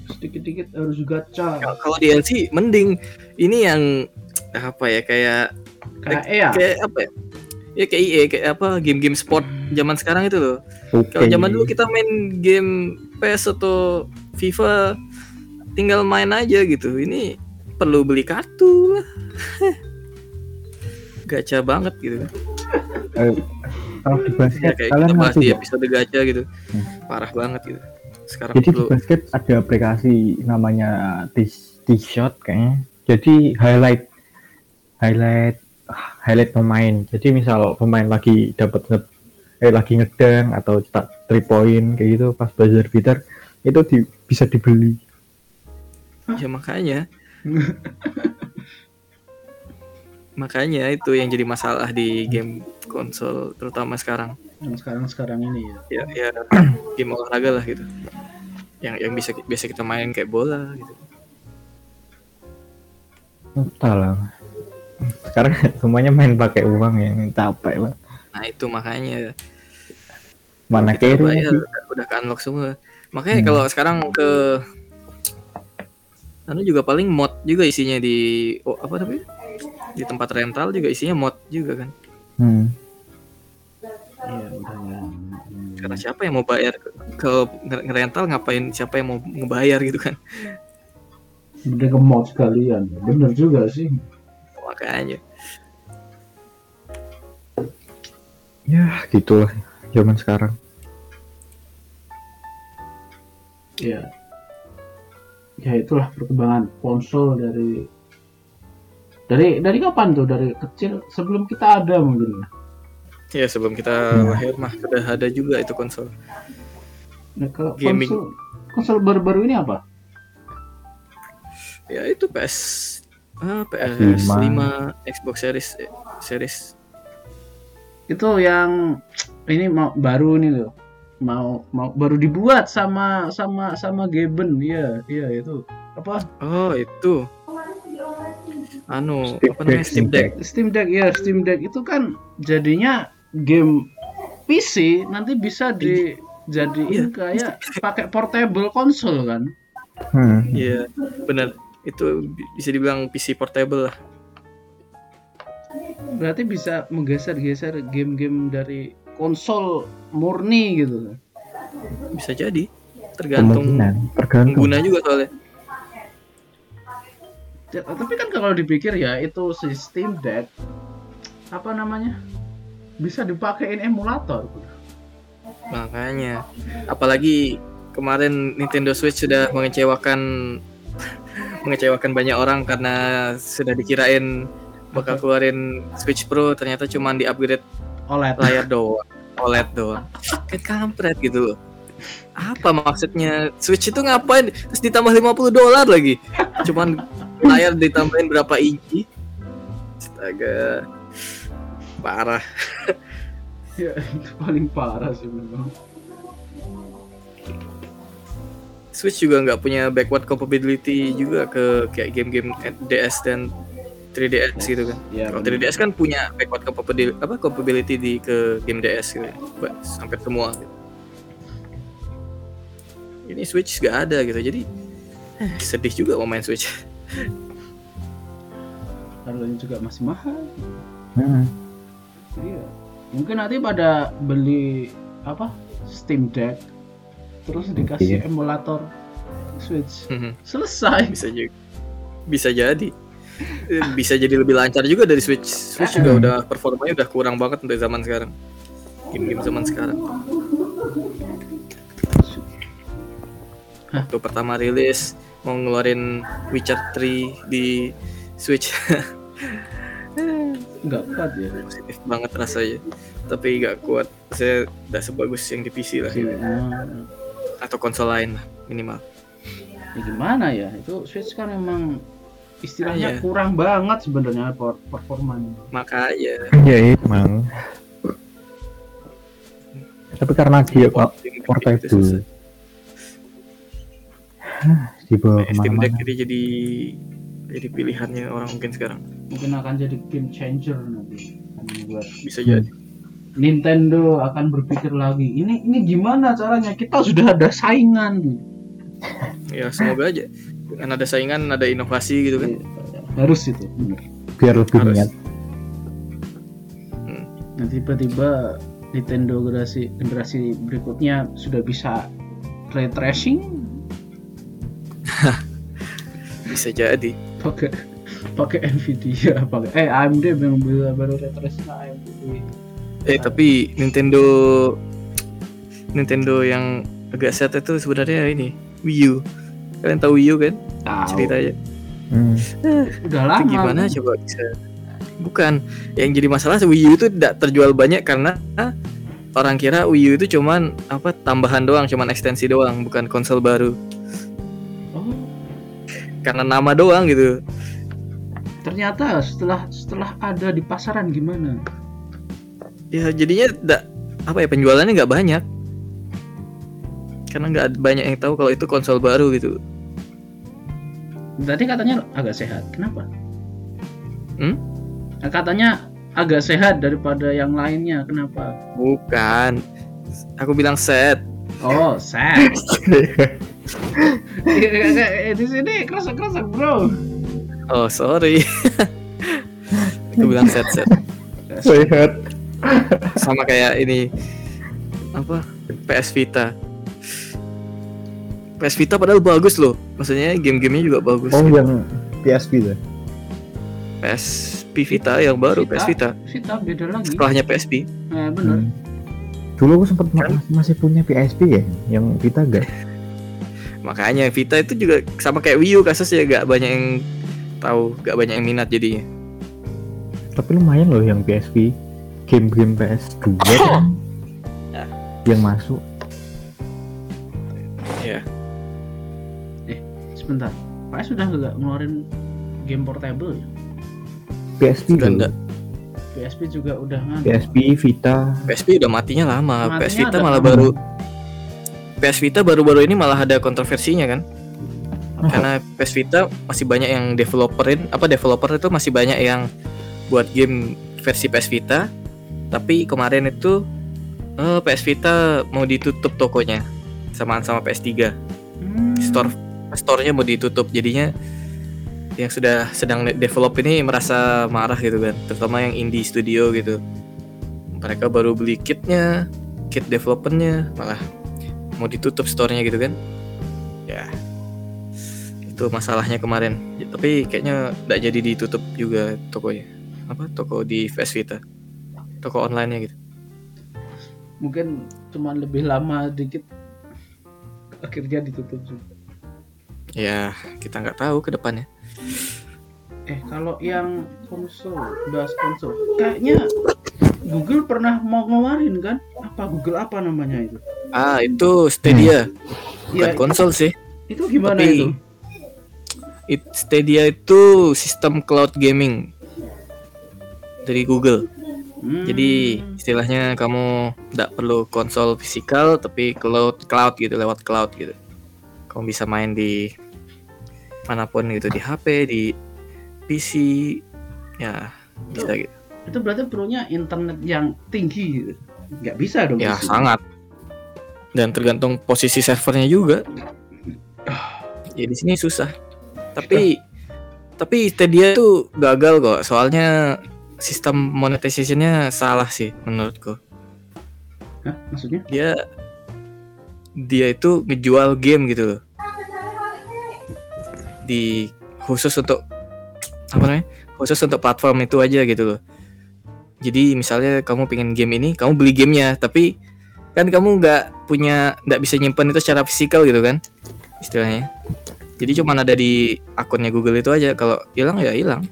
sedikit-dikit harus gacha. Kalau- kalau DLC mending ini yang apa ya kayak Kayak eh ya, kayak apa ya? Ya kayak EA kayak apa game-game sport zaman sekarang itu loh. Oke. Kalau zaman dulu kita main game PS atau FIFA tinggal main aja gitu. Ini perlu beli kartu lah. (laughs) Gacha banget gitu. Eh, kalau di Ya, basket kayak kalian kita bahas ngerti di episode gacha gitu. Hmm. Parah banget gitu. Sekarang Jadi di perlu basket ada aplikasi namanya T-Shot kayaknya. Jadi highlight highlight highlight pemain. Jadi misal pemain lagi dapat nge eh lagi ngedang atau cetak 3 point kayak gitu pas buzzer beater itu di- bisa dibeli. Ya makanya. (laughs) makanya itu yang jadi masalah di game konsol terutama sekarang. yang sekarang-sekarang ini ya. Ya ya game olahraga lah gitu. Yang yang bisa biasa kita main kayak bola gitu. Entah lah. Sekarang (laughs) semuanya main pakai uang ya, capek lah. Nah, itu makanya Mana lagi. udah, udah ke unlock semua. Makanya Hmm. kalau sekarang ke anu juga paling mod juga isinya di oh, apa namanya? Di tempat rental juga isinya mod juga kan. Hmm. Iya, udah ya. Karena siapa yang mau bayar ke, ke nge- ngerental ngapain siapa yang mau ngebayar gitu kan. Udah ke mod sekalian. Bener juga sih. Makanya Ya, gitulah zaman sekarang. Ya. Ya itulah perkembangan konsol dari dari dari kapan tuh dari kecil sebelum kita ada mungkin ya. ya sebelum kita Hmm. lahir mah sudah ada juga itu konsol. Nah, kalau Gaming. konsol konsol baru-baru ini apa? Ya itu PS ah, PS5. PS5, Xbox Series Series Itu yang ini mau baru nih loh. Mau mau baru dibuat sama sama sama Gaben. Iya, iya itu. Apa? Oh itu anu Steam apa namanya Deck, Steam Steam Deck Steam Deck ya, Steam Deck itu kan jadinya game PC nanti bisa dijadiin kayak pakai portable konsol kan. Hmm. Iya benar itu bi- bisa dibilang PC portable lah Berarti bisa menggeser-geser game-game dari konsol murni gitu. Bisa jadi. Tergantung tergantung. pengguna juga soalnya. Ya, tapi kan kalau dipikir ya itu si Steam Deck apa namanya bisa dipakein emulator Makanya. Apalagi kemarin Nintendo Switch sudah mengecewakan (laughs) mengecewakan banyak orang karena sudah dikirain bakal keluarin Switch Pro ternyata cuma di-upgrade OLED layar doang, OLED doang. Kan kampret gitu loh. Apa maksudnya Switch itu ngapain? Terus ditambah 50 dolar lagi. Cuman layar ditambahin berapa inci? Astaga. Parah. ya itu paling parah sih memang Switch juga nggak punya backward compatibility juga ke kayak game-game DS dan 3DS gitu kan. ya Kalau 3DS kan punya backward compatibility apa compatibility di ke game DS gitu. Ba- Sampai semua gitu. Ini Switch nggak ada gitu. Jadi eh, (sighs) sedih juga mau main Switch. (laughs) harganya juga masih mahal Hmm. Iya. Mungkin nanti pada beli apa Steam Deck terus dikasih Iya. emulator Switch. Selesai. bisa juga. Bisa jadi. Eh, Bisa jadi lebih lancar juga dari Switch. Switch juga udah performanya udah kurang banget untuk zaman sekarang. Game-game zaman sekarang. Waktu pertama rilis mau ngeluarin Witcher 3 di Switch (laughs) Enggak kuat ya. positif banget rasanya tapi nggak kuat saya tidak sebagus yang di PC lah Nah, atau konsol lain lah minimal ya gimana ya? Itu Switch kan memang istilahnya Iya. kurang banget sebenarnya per- performanya. makanya Ya emang. Tapi karena dia kok Deck itu portable susah. dibawa Nah, Steam Deck ke mana-mana. ini jadi jadi pilihannya orang mungkin sekarang Mungkin akan jadi game changer nanti. Kan buat bisa jadi Nintendo akan berpikir lagi. Ini ini gimana caranya? Kita sudah ada saingan. ya semoga aja kan ada saingan ada inovasi gitu kan Harus itu. bener. Biar lebih Harus. niat. Nanti tiba-tiba Nintendo generasi generasi berikutnya sudah bisa ray tracing (laughs) bisa jadi pakai pakai Nvidia pakai eh AMD yang bisa baru ray tracing AMD eh tapi Nintendo Nintendo yang agak set itu sebenarnya ini Wii U kalian tahu Wii U kan? Tahu. Ceritanya. Hmm. udah lama. Itu gimana? Kan? coba bisa. Bukan. Yang jadi masalah Wii U itu tidak terjual banyak karena orang kira Wii U itu cuman apa tambahan doang cuman ekstensi doang bukan konsol baru. Oh. Karena nama doang gitu. Ternyata setelah setelah ada di pasaran gimana? Ya jadinya tidak apa ya penjualannya nggak banyak karena nggak banyak yang tahu kalau itu konsol baru gitu. Berarti katanya agak sehat. Kenapa? Hmm? katanya agak sehat daripada yang lainnya. Kenapa? Bukan. Aku bilang set. Oh sehat (laughs) Eh, di sini kerasa kerasa bro. Oh sorry. (laughs) Aku bilang set set. Sehat. sama kayak ini. Apa? PS Vita PS Vita padahal bagus loh maksudnya game-gamenya juga bagus Oh yang PSP tuh. PSP Vita yang baru Vita. PS Vita Vita beda lagi setelahnya PSP eh, bener Hmm. Dulu aku sempat ma- masih punya PSP ya, yang kita enggak. (laughs) makanya Vita itu juga sama kayak Wii U kasusnya gak banyak yang tahu gak banyak yang minat jadinya Tapi lumayan loh yang PSP. Game-game PS2 kan Ya. (laughs) yang masuk. Sebentar PS sudah nggak ngeluarin game portable ya PSP Sudah enggak. PSP juga udah kan PSP, Vita. PSP udah matinya lama Matinya PS Vita ada malah lama. baru PS Vita baru-baru ini malah ada kontroversinya kan karena PS Vita masih banyak yang developerin apa developer itu masih banyak yang buat game versi PS Vita tapi kemarin itu eh, PS Vita mau ditutup tokonya samaan sama PS3 Hmm. store store-nya mau ditutup. Jadinya yang sudah sedang develop ini merasa marah gitu kan. Terutama yang indie studio gitu. Mereka baru beli kitnya kit developernya malah mau ditutup store-nya gitu kan. Ya itu masalahnya kemarin. Tapi kayaknya nggak jadi ditutup juga tokonya. Apa? Toko di PS Vita. Toko online-nya gitu. Mungkin cuma lebih lama dikit akhirnya ditutup juga ya kita nggak tahu ke depannya. Eh kalau yang konsol bahas konsol kayaknya Google pernah mau ngeluarin kan? Apa Google apa namanya itu? Ah itu Stadia. Bukan ya konsol sih. Itu gimana Tapi- itu? It, Stadia itu sistem cloud gaming dari Google. Hmm, Jadi istilahnya kamu tidak perlu konsol fisikal tapi cloud cloud gitu lewat cloud gitu. Kamu bisa main di mana pun gitu di HP, di PC, ya bisa gitu. itu berarti perlunya internet yang tinggi gitu nggak bisa dong Ya sangat. Dan tergantung posisi servernya juga. Ya di sini susah. Tapi tapi Stadia itu gagal kok. Soalnya sistem monetization-nya salah sih menurutku. Hah, maksudnya dia dia itu ngejual game gitu loh di khusus untuk apa namanya khusus untuk platform itu aja gitu loh. Jadi misalnya kamu pengen game ini kamu beli gamenya tapi kan kamu nggak punya nggak bisa nyimpan itu secara fisikal gitu kan istilahnya. Jadi cuma ada di akunnya Google itu aja kalau hilang ya hilang.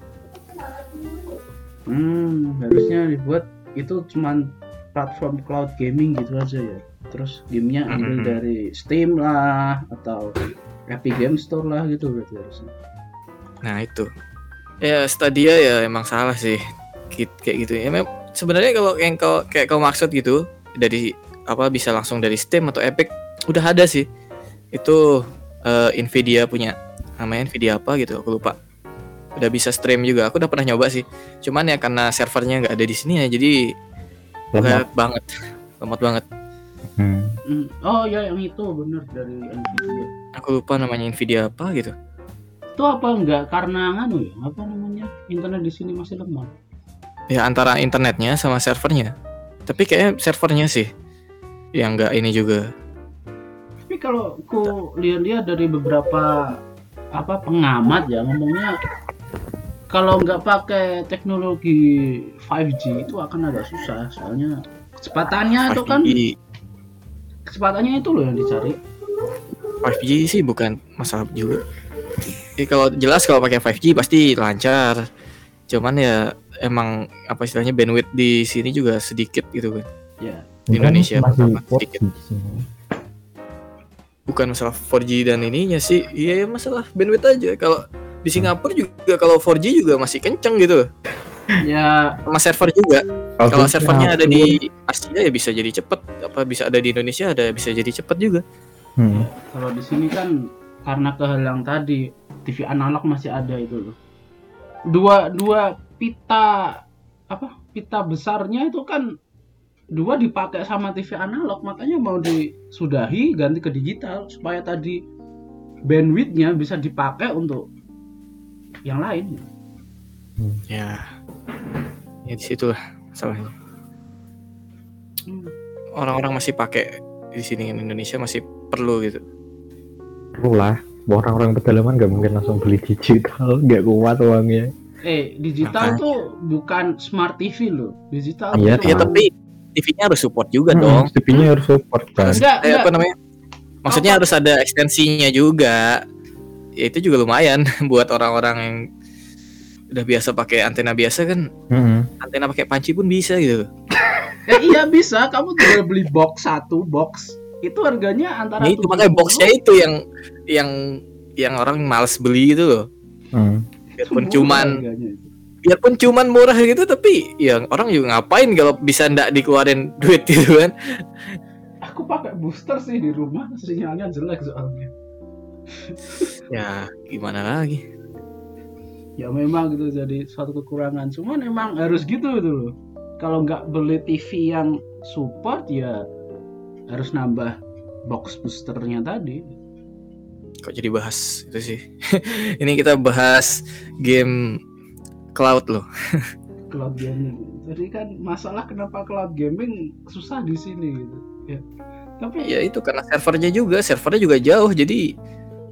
Hmm harusnya dibuat itu cuman platform cloud gaming gitu aja ya. Terus gamenya ambil Mhm. dari Steam lah atau Epic Game Store lah gitu berarti harusnya. Nah itu. Ya Stadia ya emang salah sih. Kayak gitu. Ya sebenarnya kalau yang kau kayak kau maksud gitu dari apa bisa langsung dari Steam atau Epic udah ada sih. Itu eh, Nvidia punya namanya Nvidia apa gitu aku lupa. Udah bisa stream juga. Aku udah pernah nyoba sih. Cuman ya karena servernya nggak ada di sini ya jadi lemot. banget. Lemot banget Hmm. Hmm, oh ya yang itu bener dari Nvidia. Aku lupa namanya Nvidia apa gitu. Itu apa enggak? Karena nganu ya apa namanya? Internet di sini masih lemah. Ya antara internetnya sama servernya. Tapi kayaknya servernya sih yang nggak ini juga. Tapi kalau ku lihat-lihat dari beberapa apa pengamat ya ngomongnya kalau nggak pakai teknologi 5G itu akan agak susah. Soalnya kecepatannya itu kan 5G kecepatannya itu loh yang dicari 5G sih bukan masalah juga. Ya, kalau jelas kalau pakai 5G pasti lancar. Cuman ya emang apa istilahnya bandwidth di sini juga sedikit gitu kan. ya Di Indonesia masih pertama 4G sedikit. di sini. Bukan masalah 4G dan ininya sih. Iya ya masalah bandwidth aja. Kalau di Singapura juga kalau 4G juga masih kenceng gitu. Ya Sama server juga. Oh, Kalau servernya ada di Asia ya bisa jadi cepet. Apa bisa ada di Indonesia ada bisa jadi cepet juga. Hmm. kalau di sini kan karena kehalang tadi TV analog masih ada itu loh dua dua pita apa pita besarnya itu kan dua dipakai sama TV analog makanya mau disudahi ganti ke digital supaya tadi bandwidthnya bisa dipakai untuk yang lain Ya. Ya di situlah masalahnya. Hmm. orang-orang masih pakai di sini in Indonesia masih perlu gitu. Perlu lah. Orang-orang pedalaman nggak mungkin langsung beli digital, nggak kuat uangnya. eh digital Makanya. tuh bukan smart TV loh digital Iya, tuh Ya tapi TV-nya harus support juga Hmm, dong. TV-nya harus support kan. enggak Eh, enggak apa namanya? Maksudnya harus ada ekstensinya juga. Ya itu juga lumayan (laughs) buat orang-orang yang udah biasa pakai antena biasa kan Hmm. antena pakai panci pun bisa gitu. (laughs) Ya iya bisa, kamu tinggal beli box satu box. Itu harganya antara Nah, itu 70. makanya boxnya itu yang yang yang orang males beli gitu loh. Hmm. Biarpun cuman harganya itu. biarpun cuman murah gitu tapi ya orang juga ngapain kalau bisa ndak dikeluarin duit (laughs) gitu kan. Aku pakai booster sih di rumah, sinyalnya jelek soalnya. Ya gimana lagi? Ya memang gitu jadi suatu kekurangan. Cuman emang harus gitu gitu loh. Kalau nggak beli TV yang support ya harus nambah box boosternya tadi. Kok jadi bahas itu sih? (laughs) Ini kita bahas game cloud loh. (laughs) Cloud gaming. Jadi kan masalah kenapa cloud gaming susah di sini gitu. Ya. Tapi ya itu karena servernya juga servernya juga jauh jadi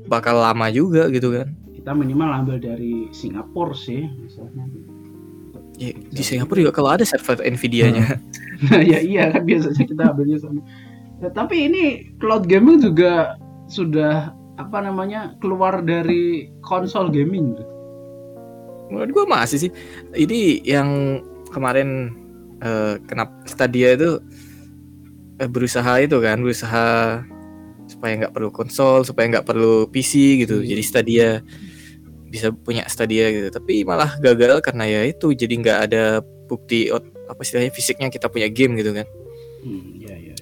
bakal lama juga gitu kan kita minimal ambil dari Singapura sih misalnya. ya, di Singapura juga kalau ada server Nvidia-nya Nah, (laughs) ya iya kan biasanya kita ambilnya sana. Ya, tapi ini cloud gaming juga sudah apa namanya keluar dari konsol gaming. menurut gua masih sih ini yang kemarin eh, kenapa Stadia itu eh, berusaha itu kan berusaha supaya nggak perlu konsol supaya nggak perlu PC gitu Hmm. jadi Stadia bisa punya Stadia gitu. Tapi malah gagal karena ya itu jadi nggak ada bukti apa istilahnya fisiknya kita punya game gitu kan. Hmm, ya ya.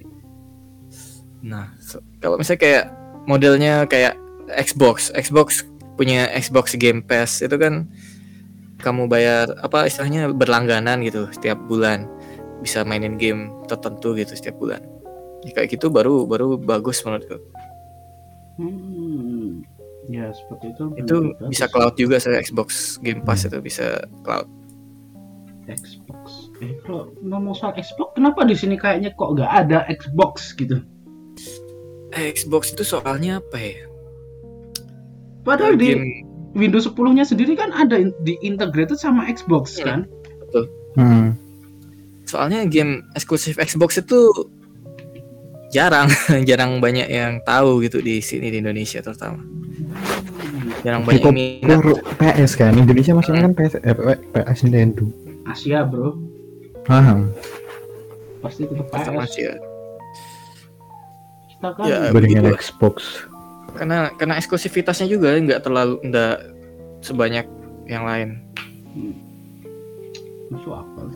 nah so- kalau misalnya kayak modelnya kayak Xbox Xbox punya Xbox Game Pass itu kan kamu bayar apa istilahnya berlangganan gitu setiap bulan. Bisa mainin game tertentu gitu setiap bulan. Ya, kayak gitu baru baru bagus menurutku. Hmm, ya seperti itu. itu Bagus. bisa cloud juga saya Xbox Game Pass itu bisa cloud Xbox. Eh kalau ngomong soal Xbox, kenapa di sini kayaknya kok nggak ada Xbox gitu? Xbox itu soalnya apa ya Padahal di game Windows 10-nya sendiri kan ada di integrated sama Xbox Hmm. kan? Hmm. soalnya game eksklusif Xbox itu jarang (laughs) jarang banyak yang tahu gitu di sini di Indonesia terutama jarang banyak minat. PS kan Indonesia maksudnya kan PS eh, P- PS Nintendo. Asia bro, paham. Pasti tetap PS. ya. Kita kan Ya, dibandingin begitu. Xbox. Karena karena eksklusivitasnya juga nggak terlalu nggak sebanyak yang lain. Masuk akal.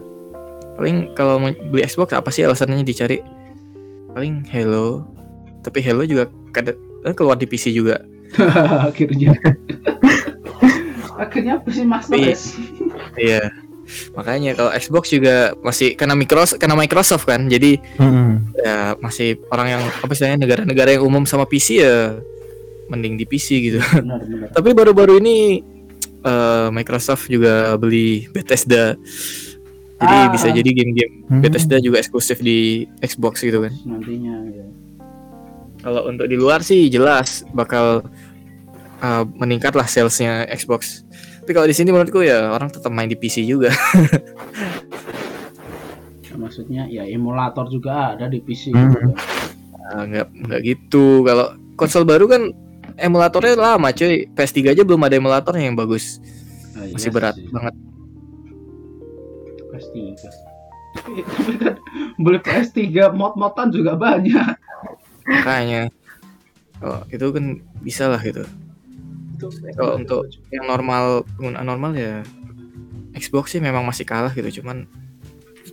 paling kalau mau beli Xbox apa sih alasannya dicari? Paling Halo. Tapi Halo juga kadang eh, keluar di PC juga (laughs) Akhirnya. Akhirnya apa sih Mas Iya. Noes? iya makanya kalau Xbox juga masih karena Microsoft karena Microsoft kan jadi Hmm. ya masih orang yang apa istilahnya negara-negara yang umum sama PC ya mending di PC gitu Benar benar. (laughs) tapi baru-baru ini eh, Microsoft juga beli Bethesda jadi Ah. bisa jadi game-game Hmm. Bethesda juga eksklusif di Xbox gitu kan Nantinya ya. kalau untuk di luar sih jelas bakal uh, meningkat lah salesnya Xbox tapi kalau di sini menurutku ya orang tetap main di PC juga Ya, maksudnya ya emulator juga ada di PC Hmm. juga. Nah, nggak nggak gitu kalau konsol baru kan emulatornya lama cuy PS3 aja belum ada emulatornya yang bagus Nah, masih iya berat sih. banget PS3. Tapi tapi kan beli PS3 mod-modan juga banyak. makanya oh, itu kan bisa lah gitu Itu Kalau untuk- yang normal penggunaan normal ya Xbox sih memang masih kalah gitu cuman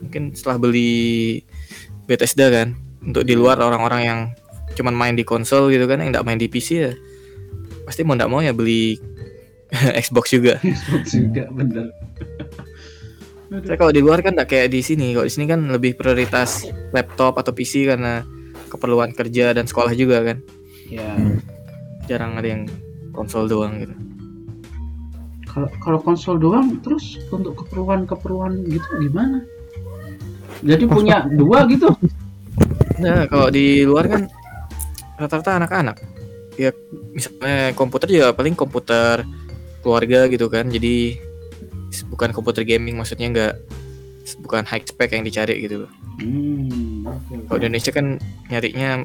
mungkin setelah beli Bethesda kan untuk di luar orang-orang yang cuman main di konsol gitu kan yang nggak main di PC ya pasti mau nggak mau ya beli (laughs) Xbox juga. Xbox juga bener. (laughs) Saya kalau di luar kan nggak kayak di sini. Kalau di sini kan lebih prioritas laptop atau PC karena keperluan kerja dan sekolah juga kan. Ya, Jarang ada yang konsol doang gitu. kalau kalau konsol doang terus untuk keperluan-keperluan gitu gimana? Jadi punya (laughs) dua gitu. Nah, kalau di luar kan rata-rata anak-anak. Ya misalnya komputer juga paling komputer keluarga gitu kan. Jadi bukan komputer gaming maksudnya nggak bukan high spec yang dicari gitu loh. Hmm, oke, oke. Kalau di Indonesia kan nyarinya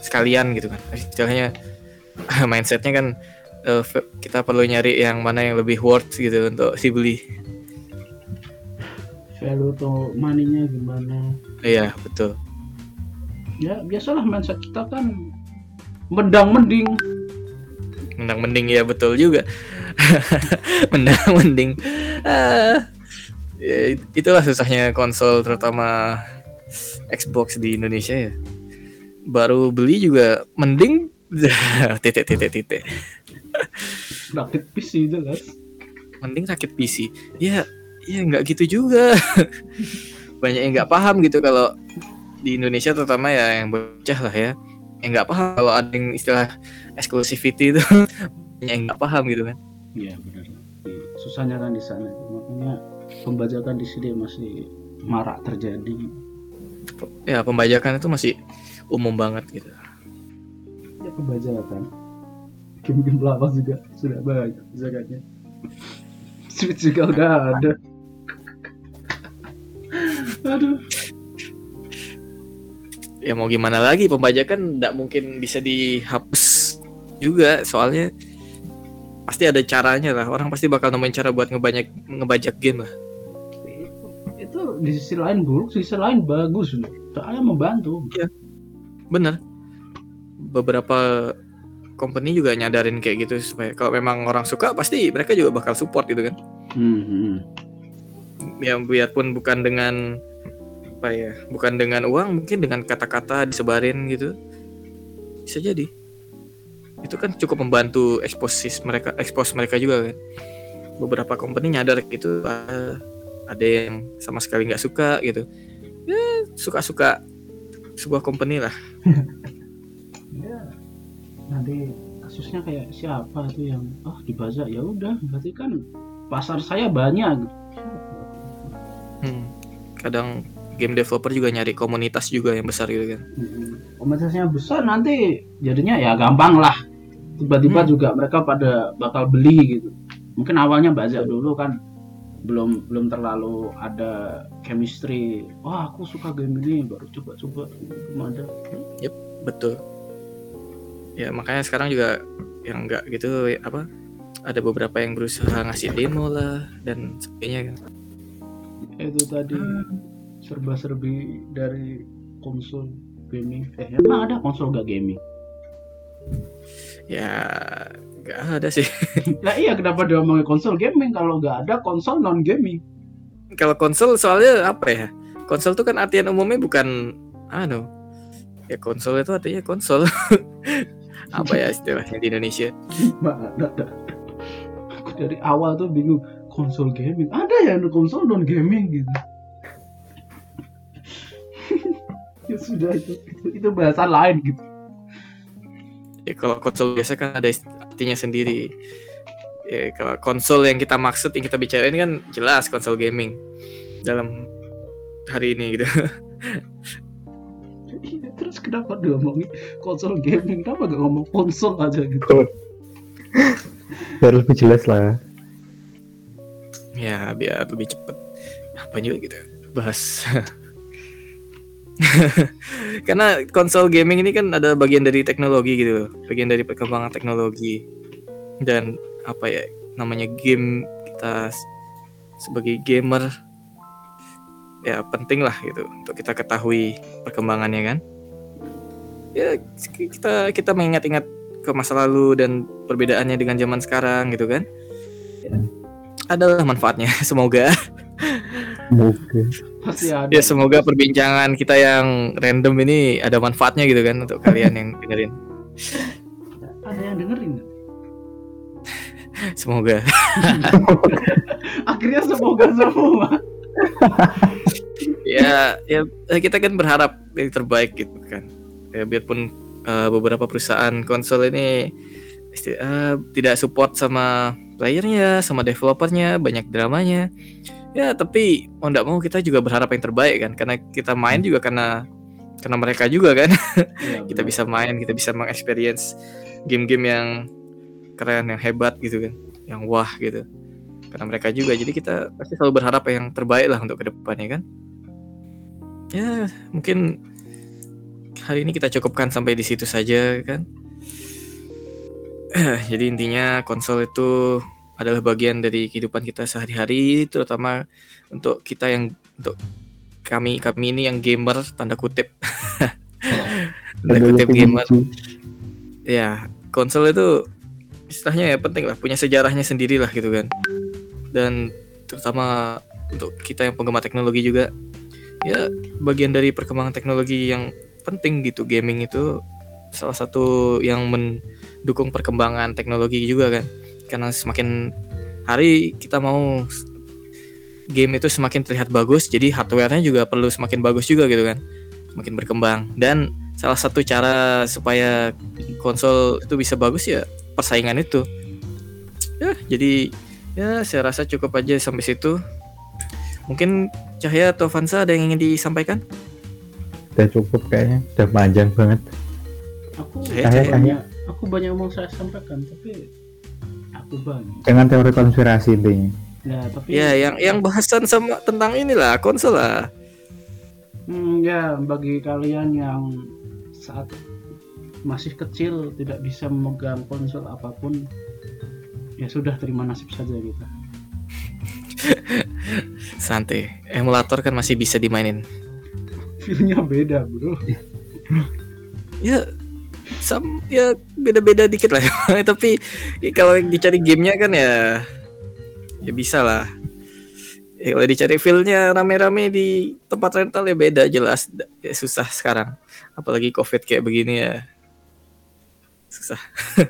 sekalian gitu kan. Istilahnya (laughs) mindsetnya kan f- kita perlu nyari yang mana yang lebih worth gitu untuk dibeli. value atau money-nya gimana? Iya, betul. Ya biasalah mindset kita kan mendang mending. Mendang mending ya betul juga. (laughs) Mendang mending. Ah, ya, itulah susahnya konsol terutama Xbox di Indonesia ya. Baru beli juga mending (laughs) titik titik titik. Rakit PC kan. Mending rakit PC. Ya, ya nggak gitu juga. (laughs) Banyak yang nggak paham gitu kalau di Indonesia terutama ya yang bocah lah ya. Yang nggak paham kalau ada yang istilah exclusivity itu banyak (laughs) yang nggak paham gitu kan. Iya benar. Susahnya kan di sana. Makanya pembajakan di sini masih marak terjadi. ya pembajakan itu masih umum banget gitu ya kebajakan game-game lama juga sudah banyak zakatnya. Switch juga udah ada. Aduh. Ya mau gimana lagi? Pembajakan tidak mungkin bisa dihapus juga soalnya pasti ada caranya lah. Orang pasti bakal nemuin cara buat ngebanyak ngebajak game lah. Itu di sisi lain buruk di sisi lain bagus. Loh soalnya membantu. Bener beberapa company juga nyadarin kayak gitu supaya kalau memang orang suka pasti mereka juga bakal support gitu kan. Hmm, hmm. ya biarpun bukan dengan apa ya bukan dengan uang mungkin dengan kata-kata disebarin gitu. Bisa jadi. Itu kan cukup membantu ekspos mereka ekspos mereka juga kan. Beberapa company nyadar gitu ah, ada yang sama sekali nggak suka gitu. Ya suka-suka sebuah company lah (laughs) nanti kasusnya kayak siapa tuh yang oh dibajak ya udah berarti kan pasar saya banyak. Hmm. kadang game developer juga nyari komunitas juga yang besar gitu kan. Hmm, komunitasnya besar nanti jadinya ya gampang lah. Tiba-tiba Hmm. juga mereka pada bakal beli gitu. Mungkin awalnya bajak dulu kan belum belum terlalu ada chemistry. Wah aku suka game ini baru coba-coba. Belum ada. Betul ya makanya sekarang juga yang enggak gitu apa ada beberapa yang berusaha ngasih demo lah dan sebagainya. Kan itu tadi serba-serbi dari konsol gaming. Eh emang ada konsol gak gaming? Ya nggak ada sih. (laughs) Lah iya kenapa dia ngomongin konsol gaming? Kalau nggak ada konsol non gaming kalau konsol soalnya apa ya? Konsol tuh kan artian umumnya bukan anu. Ya konsol itu artinya konsol (laughs) apa ya istilahnya di Indonesia? (laughs) Mana ada? Aku dari awal tuh bingung konsol gaming? Ada ya konsol non gaming gitu. (laughs) Ya sudah itu itu, itu bahasa lain gitu. Ya kalau konsol biasa kan ada artinya sendiri. Ya kalau konsol yang kita maksud yang kita bicarain kan jelas konsol gaming dalam hari ini gitu (laughs) terus kenapa dia ngomongin konsol gaming? Kenapa gak ngomong konsol aja gitu? Biar lebih jelas lah. Ya biar lebih cepet. Apa juga gitu? Bahas. (laughs) Karena konsol gaming ini kan ada bagian dari teknologi gitu. Loh, bagian dari perkembangan teknologi. Dan apa ya namanya game kita sebagai gamer ya penting lah gitu untuk kita ketahui perkembangannya kan ya kita kita mengingat-ingat ke masa lalu dan perbedaannya dengan zaman sekarang gitu kan. Adalah manfaatnya (laughs) semoga. Moga. pasti ada. Ya semoga perbincangan kita yang random ini ada manfaatnya gitu kan untuk kalian yang dengerin. Ada yang dengerin? (laughs) Semoga. (laughs) Akhirnya semoga semua. Ya ya kita kan berharap yang terbaik gitu kan ya biarpun eh, beberapa perusahaan konsol ini eh, tidak support sama playernya sama developernya banyak dramanya. Ya tapi mau nggak mau kita juga berharap yang terbaik kan karena kita main juga karena karena mereka juga kan. (laughs) Iya, kita bisa main kita bisa mengexperience game-game yang keren yang hebat gitu kan yang wah gitu. Karena mereka juga jadi kita pasti selalu berharap yang terbaik lah untuk ke depannya kan. Ya mungkin hari ini kita cukupkan sampai di situ saja kan? (clears throat) Jadi intinya konsol itu adalah bagian dari kehidupan kita sehari-hari terutama untuk kita yang untuk kami kami ini yang gamer tanda kutip. (laughs) Tanda kutip gamer. ya konsol itu istilahnya ya penting lah punya sejarahnya sendiri lah gitu kan. Dan terutama untuk kita yang penggemar teknologi juga ya bagian dari perkembangan teknologi yang penting gitu gaming itu salah satu yang mendukung perkembangan teknologi juga kan. Karena semakin hari kita mau game itu semakin terlihat bagus jadi hardware-nya juga perlu semakin bagus juga gitu kan. Semakin berkembang. Dan salah satu cara supaya konsol itu bisa bagus ya persaingan itu. Ya jadi ya saya rasa cukup aja sampai situ. Mungkin Cahya atau Vansa ada yang ingin disampaikan udah cukup kayaknya udah panjang banget Aku Saya- banyak aku banyak mau saya sampaikan tapi aku banyak. dengan teori konspirasi intinya Ya tapi Ya, yang yang bahasan sama tentang inilah konsol lah. Hmm, ya bagi kalian yang saat masih kecil tidak bisa memegang konsol apa pun ya sudah terima nasib saja gitu. (laughs) Santai. Emulator kan masih bisa dimainin. Feelnya beda bro. Ya, sam ya beda-beda dikit lah. (laughs) Tapi ya, kalau dicari gamenya kan ya ya bisa lah. Ya, kalau dicari feel-nya rame-rame di tempat rental ya beda jelas ya, susah sekarang. Apalagi covid kayak begini ya susah. (laughs)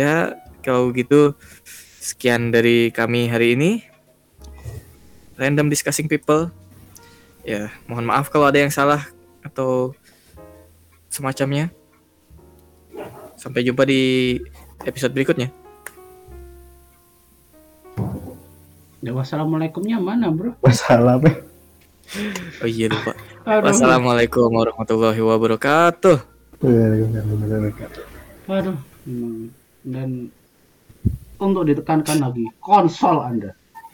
ya kalau gitu sekian dari kami hari ini. Random discussing people. Ya mohon maaf kalau ada yang salah atau semacamnya. Sampai jumpa di episode berikutnya. Ya wassalamualaikumnya mana bro? masalah (laughs) apa Oh iya lupa. Aduh, Wassalamualaikum warahmatullahi wabarakatuh. aduh. Hmm. Dan untuk ditekankan lagi konsol anda.